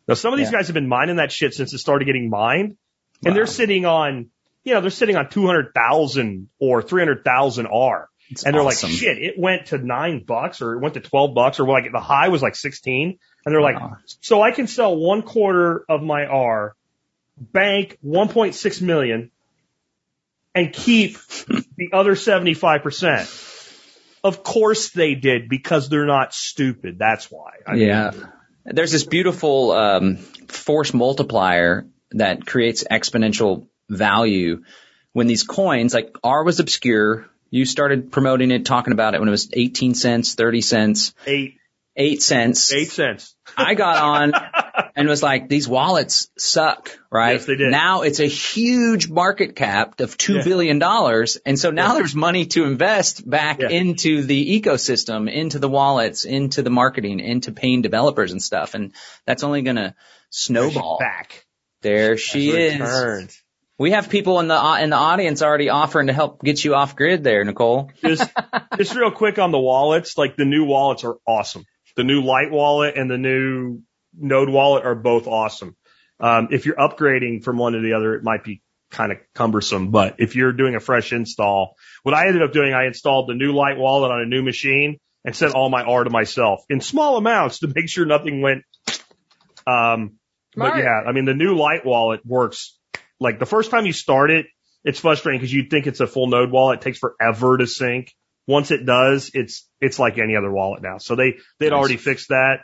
Now some of these Yeah. guys have been mining that shit since it started getting mined and they're sitting on, you know, they're sitting on 200,000 or 300,000 R. It's And they're awesome. like, shit, it went to nine bucks or it went to 12 bucks or like the high was like 16. And they're like, so I can sell one quarter of my R, bank 1.6 million and keep the other 75%. Of course they did because they're not stupid. That's why. I mean, Yeah. There's this beautiful um, force multiplier that creates exponential value when these coins, like R was obscure. You started promoting it, talking about it when it was 18 cents, 30 cents, eight, 8 cents. eight cents. I got on and was like, these wallets suck, right? Yes, they did. Now it's a huge market cap of two Yeah. billion dollars. And so now there's money to invest back Yeah. into the ecosystem, into the wallets, into the marketing, into paying developers and stuff. And that's only going to snowball. Back. There she is. Returned. We have people in the in the audience already offering to help get you off grid there, Nicole. Just, just real quick on the wallets, like the new wallets are awesome. The new Light wallet and the new Node wallet are both awesome. Um, if you're upgrading from one to the other, it might be kind of cumbersome, but if you're doing a fresh install, what I ended up doing, I installed the new Light wallet on a new machine and sent all my R to myself in small amounts to make sure nothing went. Um, but yeah, I mean, the new Light wallet works like the first time you start it, it's frustrating because you think it's a full node wallet. It takes forever to sync. Once it does, it's, it's like any other wallet now. So they, they'd Nice. already fixed that.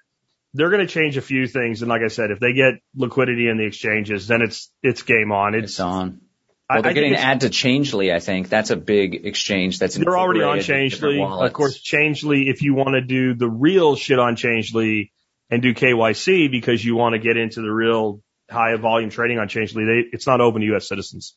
They're going to change a few things. And like I said, if they get liquidity in the exchanges, then it's, it's game on. It's It's, on. Well, I they're think getting it's- add to Changelly, I think. That's a big exchange that's they're already on incorporated with different Changelly. Of course, Changelly, if you want to do the real shit on Changelly and do KYC because you want to get into the real high volume trading on Changelly, they, it's not open to U.S. citizens.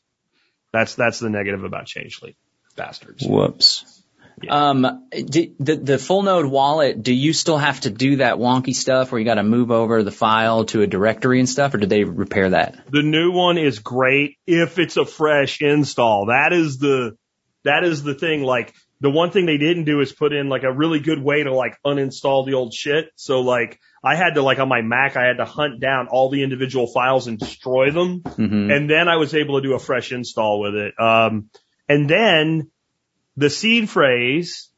That's, that's the negative about Changelly. Bastards. Whoops. Yeah. Um, do, the the full node wallet. Do you still have to do that wonky stuff where you got to move over the file to a directory and stuff, or did they repair that? The new one is great if it's a fresh install. That is the, that is the thing. Like the one thing they didn't do is put in like a really good way to like uninstall the old shit. So like I had to like on my Mac, I had to hunt down all the individual files and destroy them. hmm And then I was able to do a fresh install with it. Um, and then the seed phrase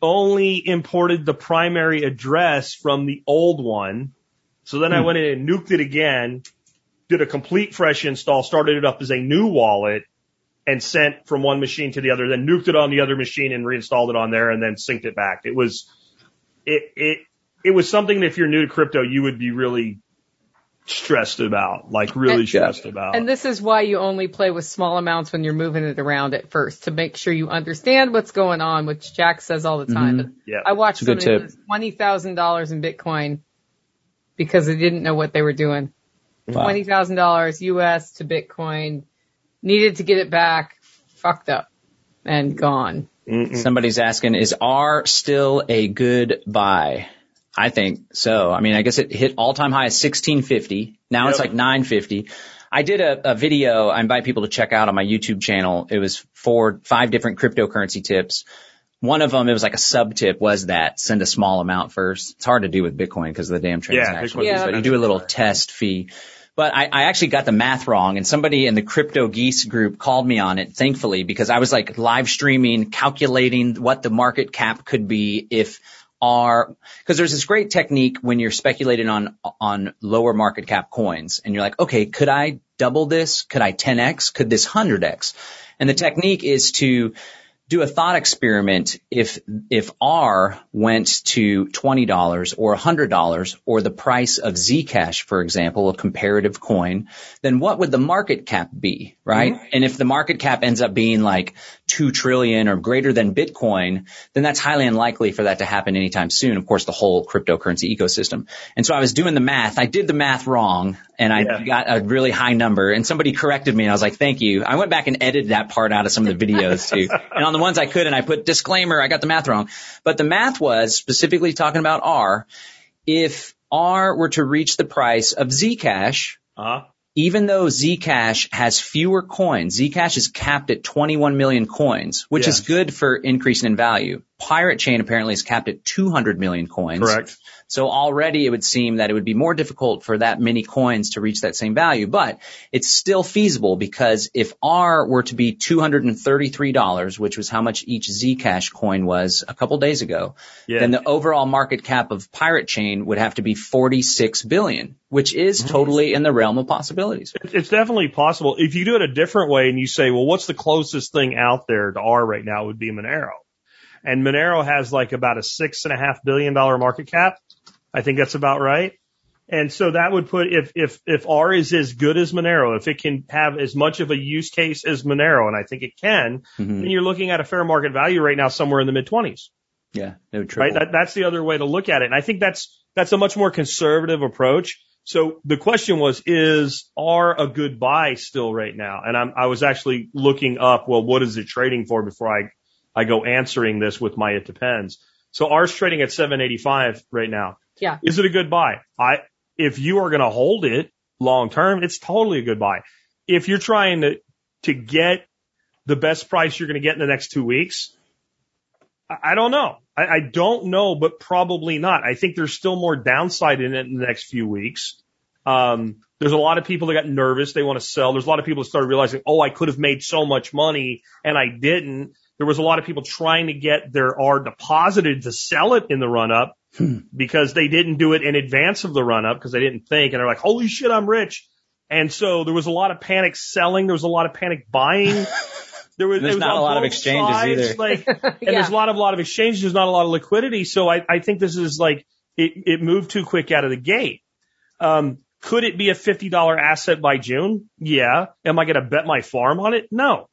only imported the primary address from the old one. So then I hmm. went in and nuked it again, did a complete fresh install, started it up as a new wallet and sent from one machine to the other, then nuked it on the other machine and reinstalled it on there and then synced it back. It was, it, it, it was something that if you're new to crypto, you would be really stressed about, like really And- stressed about. And this is why you only play with small amounts when you're moving it around at first to make sure you understand what's going on, which Jack says all the time. Mhm. yeah. I watched It's a good somebody tip. lose twenty thousand dollars in Bitcoin because they didn't know what they were doing. Wow. Twenty thousand dollars US to Bitcoin, needed to get it back, fucked up, and gone. Mm-mm. Somebody's asking, is R still a good buy? I think so. I mean, I guess it hit all time high at 1650. Now it's like 950. I did a, a video I invite people to check out on my YouTube channel. It was four, five different cryptocurrency tips. One of them, it was like a sub tip was that send a small amount first. It's hard to do with Bitcoin because of the damn transaction. Bitcoin is but you do a little test fee. But I, I actually got the math wrong and somebody in the crypto geese group called me on it, thankfully, because I was like live streaming, calculating what the market cap could be if R, because there's this great technique when you're speculating on, on lower market cap coins and you're like, okay, could I double this? Could I 10x? Could this 100x? And the technique is to do a thought experiment if if R went to twenty dollars or hundred dollars or the price of Zcash, for example, a comparative coin, then what would the market cap be, right? Mm-hmm. And if the market cap ends up being like two trillion or greater than Bitcoin, then that's highly unlikely for that to happen anytime soon. Of course, the whole cryptocurrency ecosystem. And so I was doing the math. I did the math wrong and I Yeah. got a really high number and somebody corrected me and I was like, thank you. I went back and edited that part out of some of the videos too. and on the ones I could and I put disclaimer, I got the math wrong. But the math was specifically talking about R. If R were to reach the price of Zcash, Uh-huh. Even though Zcash has fewer coins, Zcash is capped at 21 million coins, which is good for increasing in value. Pirate Chain apparently is capped at 200 million coins. Correct. So already it would seem that it would be more difficult for that many coins to reach that same value, but it's still feasible because if R were to be $233, which was how much each Zcash coin was a couple days ago, Yeah. then the overall market cap of Pirate Chain would have to be 46 billion, which is mm-hmm. totally in the realm of possibilities. It's- It's definitely possible. If you do it a different way and you say, well, what's the closest thing out there to R right now it would be Monero. And Monero has like about a six and a half billion dollar market cap. I think that's about right. And so that would put, if, if, if R is as good as Monero, if it can have as much of a use case as Monero, and I think it can, Mhm. then you're looking at a fair market value right now somewhere in the mid twenties. Yeah, no right? That, that's the other way to look at it. And I think that's, that's a much more conservative approach. So the question was, is R a good buy still right now? And I'm, I was actually looking up, well, what is it trading for before I, I go answering this with my, it depends. So ours trading at 785 right now. Yeah. Is it a good buy? I, if you are going to hold it long term, it's totally a good buy. if you're trying to, to get the best price you're going to get in the next two weeks, I, I don't know. I, I don't know, but probably not. I think there's still more downside in it in the next few weeks. Um, there's a lot of people that got nervous. They want to sell. There's a lot of people that started realizing, oh, I could have made so much money and I didn't. There was a lot of people trying to get their R deposited to sell it in the run up because they didn't do it in advance of the run up because they didn't think and they're like, holy shit, I'm rich. And so there was a lot of panic selling. There was a lot of panic buying. There was, There's was not a lot of both exchanges sides, either. Like, and there's a lot of, a lot of exchanges. There's not a lot of liquidity. So I, I think this is like, it, it moved too quick out of the gate. Um, could it be a $50 asset by June? Yeah. Am I going to bet my farm on it? No.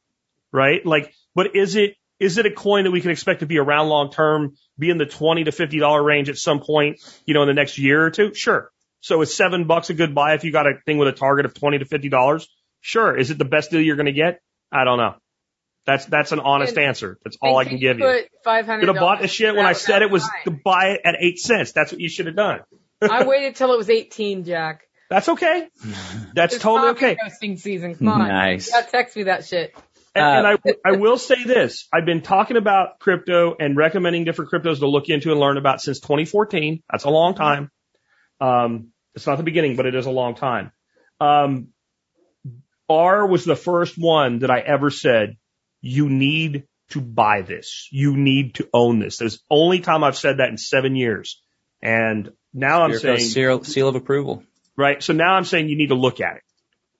Right? Like, but is it, is it a coin that we can expect to be around long term, be in the 20 to $50 range at some point, you know, in the next year or two? Sure. So is seven bucks a good buy if you got a thing with a target of 20 to $50? Sure. Is it the best deal you're going to get? I don't know. That's, that's an honest And- answer. That's all I can give you. Put five hundred. Could have bought the shit when I said it was to buy it at eight cents. That's what you should have done. I waited till it was eighteen, Jack. That's okay. That's It's totally okay. Roasting season. Come on. Nice. Yeah, text me that shit. And, Uh, and I, I will say this. I've been talking about crypto and recommending different cryptos to look into and learn about since 2014. That's a long time. Um, it's not the beginning, but it is a long time. Um, R was the first one that I ever said, you need to buy this. You need to own this. There's only time I've said that in seven years. And now I'm Here saying, seal, seal of approval. right? So now I'm saying you need to look at it.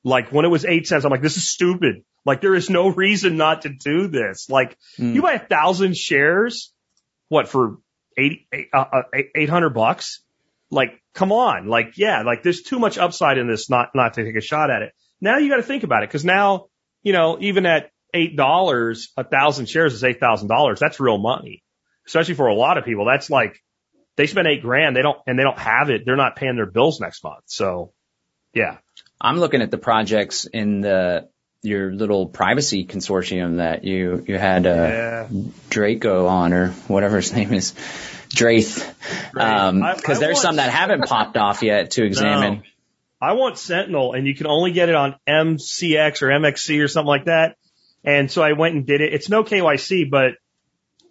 Like when it was eight cents, I'm like, this is stupid. Like there is no reason not to do this. Like Mm. you buy a thousand shares, what for 80, uh, uh, 800 bucks? Like, come on. Like, yeah, like there's too much upside in this not, not to take a shot at it. Now you got to think about it because now, you know, even at $8, a thousand shares is $8,000. That's real money, especially for a lot of people. That's like, they spend eight grand. They don't, and they don't have it. They're not paying their bills next month. So yeah. I'm looking at the projects in the your little privacy consortium that you you had uh, Yeah. Draco on or whatever his name is, Drath, Um 'cause I there's some that haven't popped off yet to examine. No. I want Sentinel and you can only get it on MCX or MXC or something like that. And so I went and did it. It's no KYC, but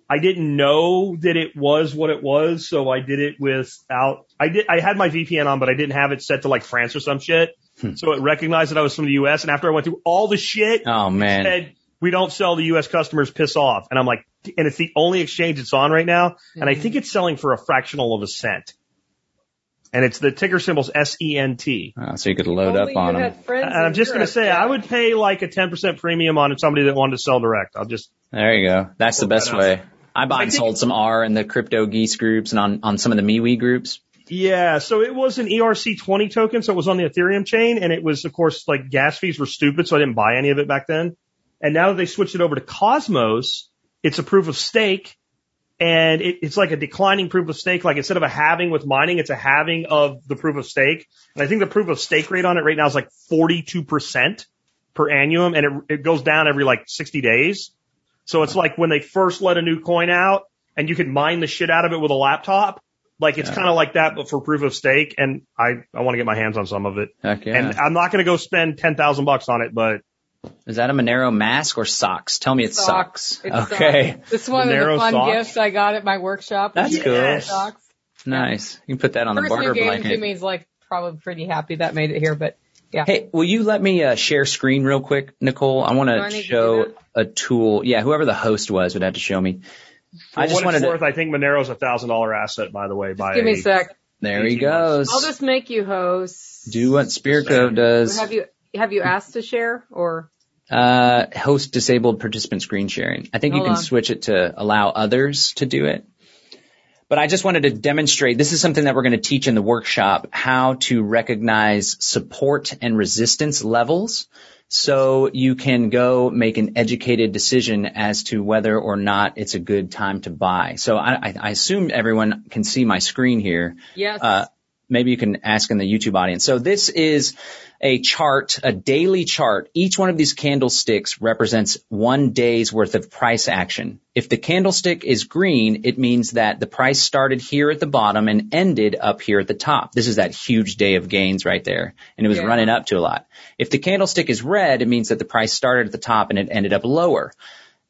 I didn't know that it was what it was. So I did it without, I did, I had my VPN on, but I didn't have it set to like France or some shit. Hmm. So it recognized that I was from the US. And after I went through all the shit, Oh man, said, we don't sell to US customers, piss off. And I'm like, and it's the only exchange it's on right now. And I think it's selling for a fractional of a cent. And it's the ticker symbol's S-E-N-T. Oh, ah, so you could load up on them. And I'm just going to say, I would pay like a 10% premium on somebody that wanted to sell direct. I'll just, There you go. That's the best that way. I bought I and think- sold some R in the crypto geese groups and on on some of the MeWe groups. Yeah. So it was an ERC20 token. So it was on the Ethereum chain. And it was, of course, like gas fees were stupid. So I didn't buy any of it back then. And now that they switched it over to Cosmos, it's a proof of stake. And it, it's like a declining proof of stake. Like instead of a halving with mining, it's a halving of the proof of stake. And I think the proof of stake rate on it right now is like 42% per annum. And it, it goes down every like 60 days. So it's like when they first let a new coin out and you could mine the shit out of it with a laptop. Like it's Yeah. kind of like that, but for proof of stake. And I, I want to get my hands on some of it. Heck yeah. And I'm not going to go spend 10,000 bucks on it, but Is that a Monero mask or socks? Tell me it's socks. It's okay. socks. This is one of Monero the fun socks? gifts I got at my workshop. That's was cool. Yes. Socks. Nice. You can put that on the Person barter who gave them blanket. to me is like probably pretty happy that made it here, but yeah. Hey, will you let me uh, share screen real quick, Nicole? I want to show a tool. Yeah, whoever the host was would have to show me. For I just what wanted it's to. I think Monero's a thousand dollar asset, by the way. By Give me a sec. There he goes. I'll just make you host. Do what Spearco does. Have you have you asked to share or Uh, host disabled participant screen sharing. I think you can on. switch it to allow others to do it. But I just wanted to demonstrate, this is something that we're going to teach in the workshop, how to recognize support and resistance levels. So you can go make an educated decision as to whether or not it's a good time to buy. So I, I, I assume everyone can see my screen here. yes? Uh, maybe you can ask in the YouTube audience. So this is a chart, a daily chart. Each one of these candlesticks represents one day's worth of price action. If the candlestick is green, it means that the price started here at the bottom and ended up here at the top. This is that huge day of gains right there. And it was Yeah. running up to a lot. If the candlestick is red, it means that the price started at the top and it ended up lower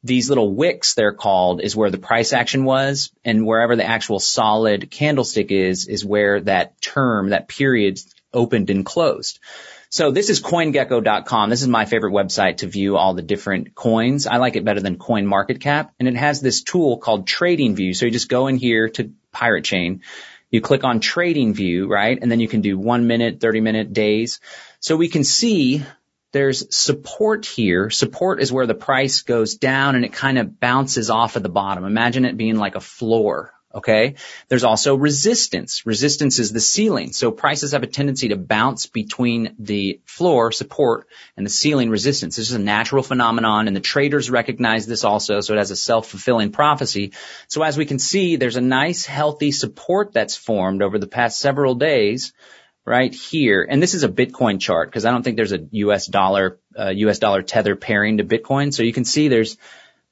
these little wicks they're called is where the price action was and wherever the actual solid candlestick is is where that term that period opened and closed. So this is coingecko.com this is my favorite website to view all the different coins. I like it better than coin market cap and it has this tool called trading view so you just go in here to pirate chain you click on trading view right and then you can do one minute 30 minute days. So we can see there's support here. Support is where the price goes down and it kind of bounces off of the bottom. Imagine it being like a floor. Okay. There's also resistance. Resistance is the ceiling. So prices have a tendency to bounce between the floor support and the ceiling resistance. This is a natural phenomenon and the traders recognize this also. So it has a self-fulfilling prophecy. So as we can see, there's a nice healthy support that's formed over the past several days right here. And this is a Bitcoin chart because I don't think there's a US dollar, uh, US dollar tether pairing to Bitcoin. So you can see there's,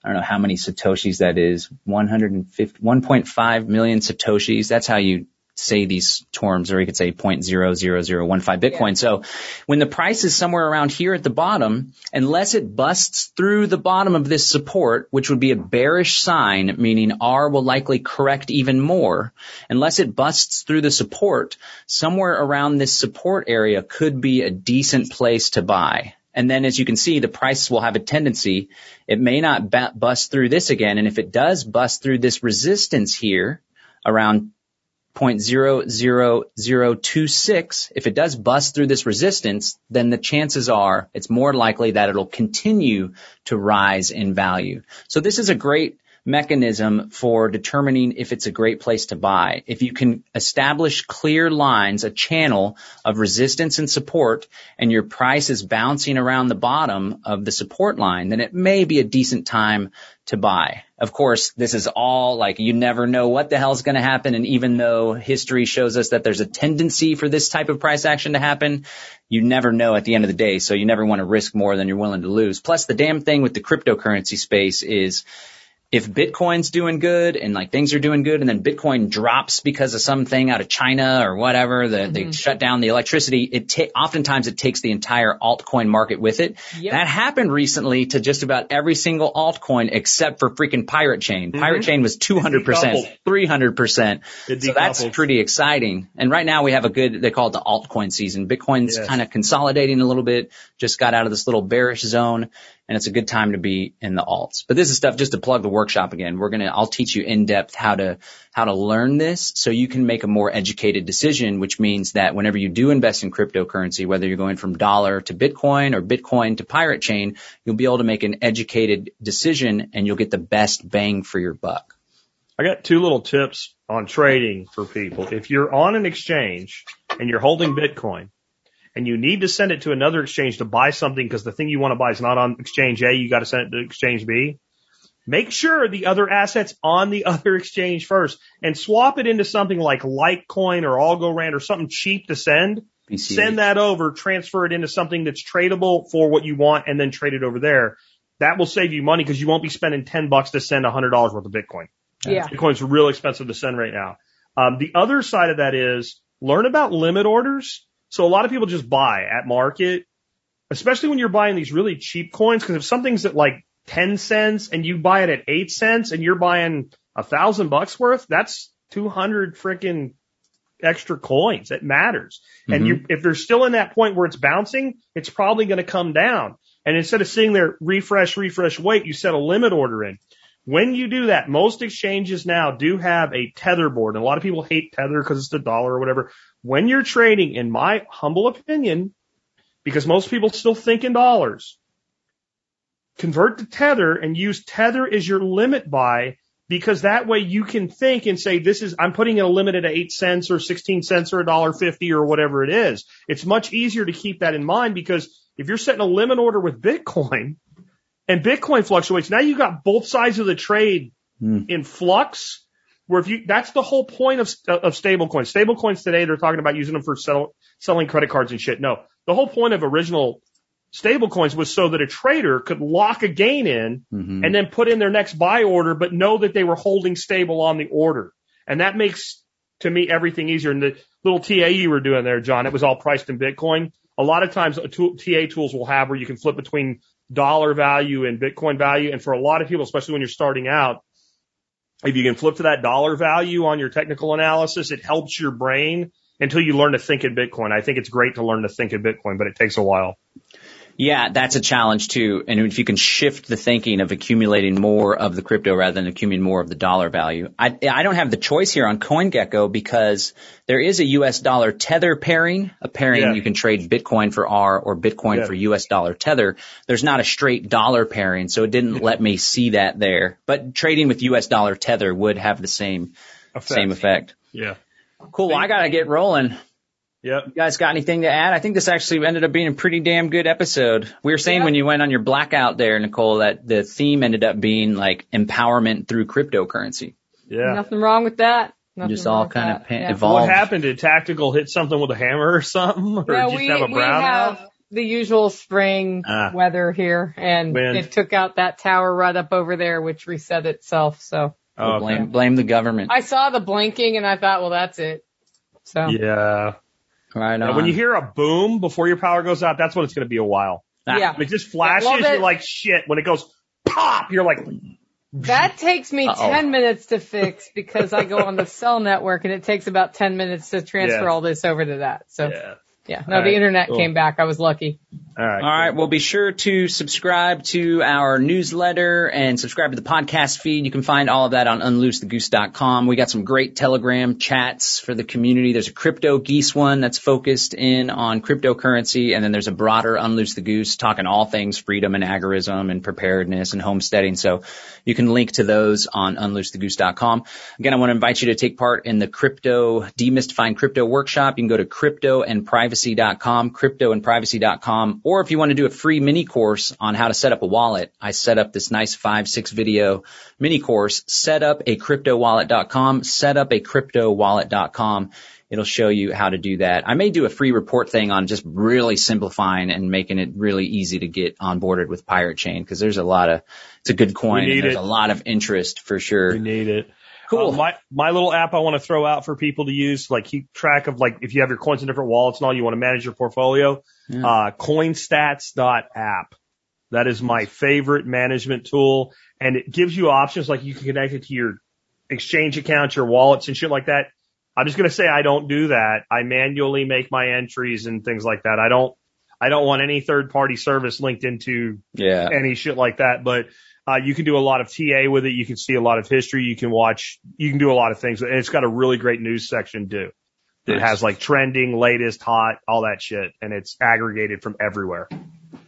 I don't know how many Satoshis that is, 150, 1.5 million Satoshis. That's how you say these terms, or you could say 0.00015 Bitcoin. So when the price is somewhere around here at the bottom, unless it busts through the bottom of this support, which would be a bearish sign, meaning R will likely correct even more, unless it busts through the support, somewhere around this support area could be a decent place to buy. And then as you can see, the price will have a tendency, it may not bust through this again. And if it does bust through this resistance here around 0.00026, if it does bust through this resistance, then the chances are it's more likely that it'll continue to rise in value. So this is a great mechanism for determining if it's a great place to buy. If you can establish clear lines, a channel of resistance and support, and your price is bouncing around the bottom of the support line, then it may be a decent time to buy. Of course, this is all like you never know what the hell's going to happen. And even though history shows us that there's a tendency for this type of price action to happen, you never know at the end of the day. So you never want to risk more than you're willing to lose. Plus the damn thing with the cryptocurrency space is if Bitcoin's doing good and like things are doing good and then Bitcoin drops because of something out of China or whatever, the, they mm-hmm. shut down the electricity, it ta- oftentimes it takes the entire altcoin market with it. Yep. That happened recently to just about every single altcoin except for freaking Pirate Chain. Pirate Chain was 200%, 300%. So that's pretty exciting. And right now we have a good, they call it the altcoin season. Bitcoin's Yes. kind of consolidating a little bit, just got out of this little bearish zone and it's a good time to be in the alts. But this is stuff just to plug the workshop again. We're going to, I'll teach you in depth how to, how to learn this so you can make a more educated decision, which means that whenever you do invest in cryptocurrency, whether you're going from dollar to Bitcoin or Bitcoin to Pirate Chain, you'll be able to make an educated decision and you'll get the best bang for your buck. I got two little tips on trading for people. If you're on an exchange and you're holding Bitcoin and you need to send it to another exchange to buy something because the thing you want to buy is not on exchange A, you got to send it to exchange B. Make sure the other assets on the other exchange first and swap it into something like Litecoin or Algorand or something cheap to send. BCH. Send that over, transfer it into something that's tradable for what you want and then trade it over there. That will save you money because you won't be spending 10 bucks to send $100 worth of Bitcoin. Yeah. Bitcoin's real expensive to send right now. Um, the other side of that is learn about limit orders. So a lot of people just buy at market, especially when you're buying these really cheap coins. Because if something's at like 10 cents and you buy it at 8 cents and you're buying a thousand bucks worth, that's 200 freaking extra coins. It matters. And mm-hmm. you, if they're still in that point where it's bouncing, it's probably going to come down. And instead of sitting there, refresh, refresh, wait, you set a limit order in. When you do that, most exchanges now do have a tether board. And a lot of people hate tether because it's the dollar or whatever. When you're trading, in my humble opinion, because most people still think in dollars, convert to tether and use tether as your limit buy because that way you can think and say, this is, I'm putting in a limit at eight cents or 16 cents or a dollar fifty or whatever it is. It's much easier to keep that in mind because if you're setting a limit order with Bitcoin and Bitcoin fluctuates, now you've got both sides of the trade Hmm. in flux where if you, that's the whole point of, of stable coins. Stable coins today, they're talking about using them for sell, selling credit cards and shit. No, the whole point of original stable coins was so that a trader could lock a gain in hmm and then put in their next buy order, but know that they were holding stable on the order. And that makes, to me, everything easier. And the little TA you were doing there, John, it was all priced in Bitcoin. A lot of times a tool, TA tools will have where you can flip between dollar value and Bitcoin value. And for a lot of people, especially when you're starting out, if you can flip to that dollar value on your technical analysis, it helps your brain until you learn to think in Bitcoin. I think it's great to learn to think in Bitcoin, but it takes a while. Yeah, that's a challenge too. And if you can shift the thinking of accumulating more of the crypto rather than accumulating more of the dollar value. I, I don't have the choice here on CoinGecko because there is a US dollar tether pairing, a pairing Yeah. you can trade Bitcoin for R or Bitcoin Yeah. for US dollar tether. There's not a straight dollar pairing, so it didn't let me see that there. But trading with US dollar tether would have the same, same effect. Yeah. Cool. Well, I gotta get rolling. Yep. You guys got anything to add? I think this actually ended up being a pretty damn good episode. We were saying Yeah. when you went on your blackout there, Nicole, that the theme ended up being like empowerment through cryptocurrency. Yeah. Nothing wrong with that. Nothing Just all kind that. of pa- Yeah. evolved. What happened? Did Tactical hit something with a hammer or something? Or Yeah, just we, have a we have the usual spring Ah. weather here, and Wind. it took out that tower right up over there, which reset itself. So Oh, We'll okay. blame blame the government. I saw the blinking, and I thought, well, that's it. So Yeah. Right And when you hear a boom before your power goes out, that's when it's going to be a while. Ah, yeah. When it just flashes, you're like, shit. When it goes pop, you're like, that takes me Uh-oh. 10 minutes to fix because I go on the cell network, and it takes about 10 minutes to transfer Yeah. all this over to that. So yeah, yeah. no, All the right, internet cool. came back. I was lucky. All right. All right. Well, be sure to subscribe to our newsletter and subscribe to the podcast feed. You can find all of that on unloosethegoose.com. We got some great Telegram chats for the community. There's a crypto geese one that's focused in on cryptocurrency. And then there's a broader Unloose the Goose talking all things freedom and agorism and preparedness and homesteading. So you can link to those on unloosethegoose.com. Again, I want to invite you to take part in the crypto demystifying crypto workshop. You can go to cryptoandprivacy.com, cryptoandprivacy.com, or if you want to do a free mini course on how to set up a wallet, I set up this nice five, six video mini course, set up a cryptowallet.com, set up a cryptowallet.com. It'll show you how to do that. I may do a free report thing on just really simplifying and making it really easy to get onboarded with Pirate Chain because there's a lot of, it's a good coin need and there's it. a lot of interest for sure. We need it. Cool. Uh, my my little app I want to throw out for people to use, like keep track of like if you have your coins in different wallets and all, you want to manage your portfolio. Yeah. Uh, coinstats.app. That is my favorite management tool, and it gives you options like you can connect it to your exchange accounts, your wallets, and shit like that. I'm just gonna say I don't do that. I manually make my entries and things like that. I don't. I don't want any third party service linked into Yeah. any shit like that. But uh, you can do a lot of TA with it. You can see a lot of history. You can watch. You can do a lot of things, and it's got a really great news section too. It Nice. has like trending, latest, hot, all that shit, and it's aggregated from everywhere.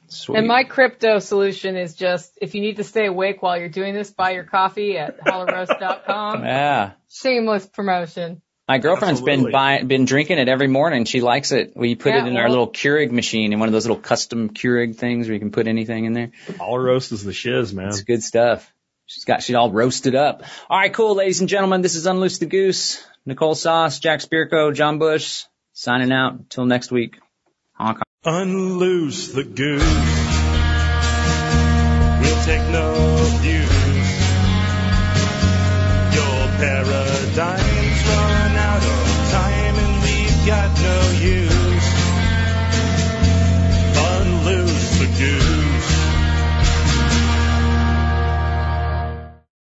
Sweet. And my crypto solution is just if you need to stay awake while you're doing this, buy your coffee at hollerroast.com. yeah. Shameless promotion. My girlfriend's Absolutely. been buying, been drinking it every morning. She likes it. We put Yeah, it in our little Keurig machine in one of those little custom Keurig things where you can put anything in there. All roast is the shiz, man. It's good stuff. She's got, she's all roasted up. All right, cool, ladies and gentlemen. This is Unloose the Goose. Nicole Sauce, Jack Spirko, John Bush, signing out. Until next week. Honk. Unloose the goose. We'll take no views.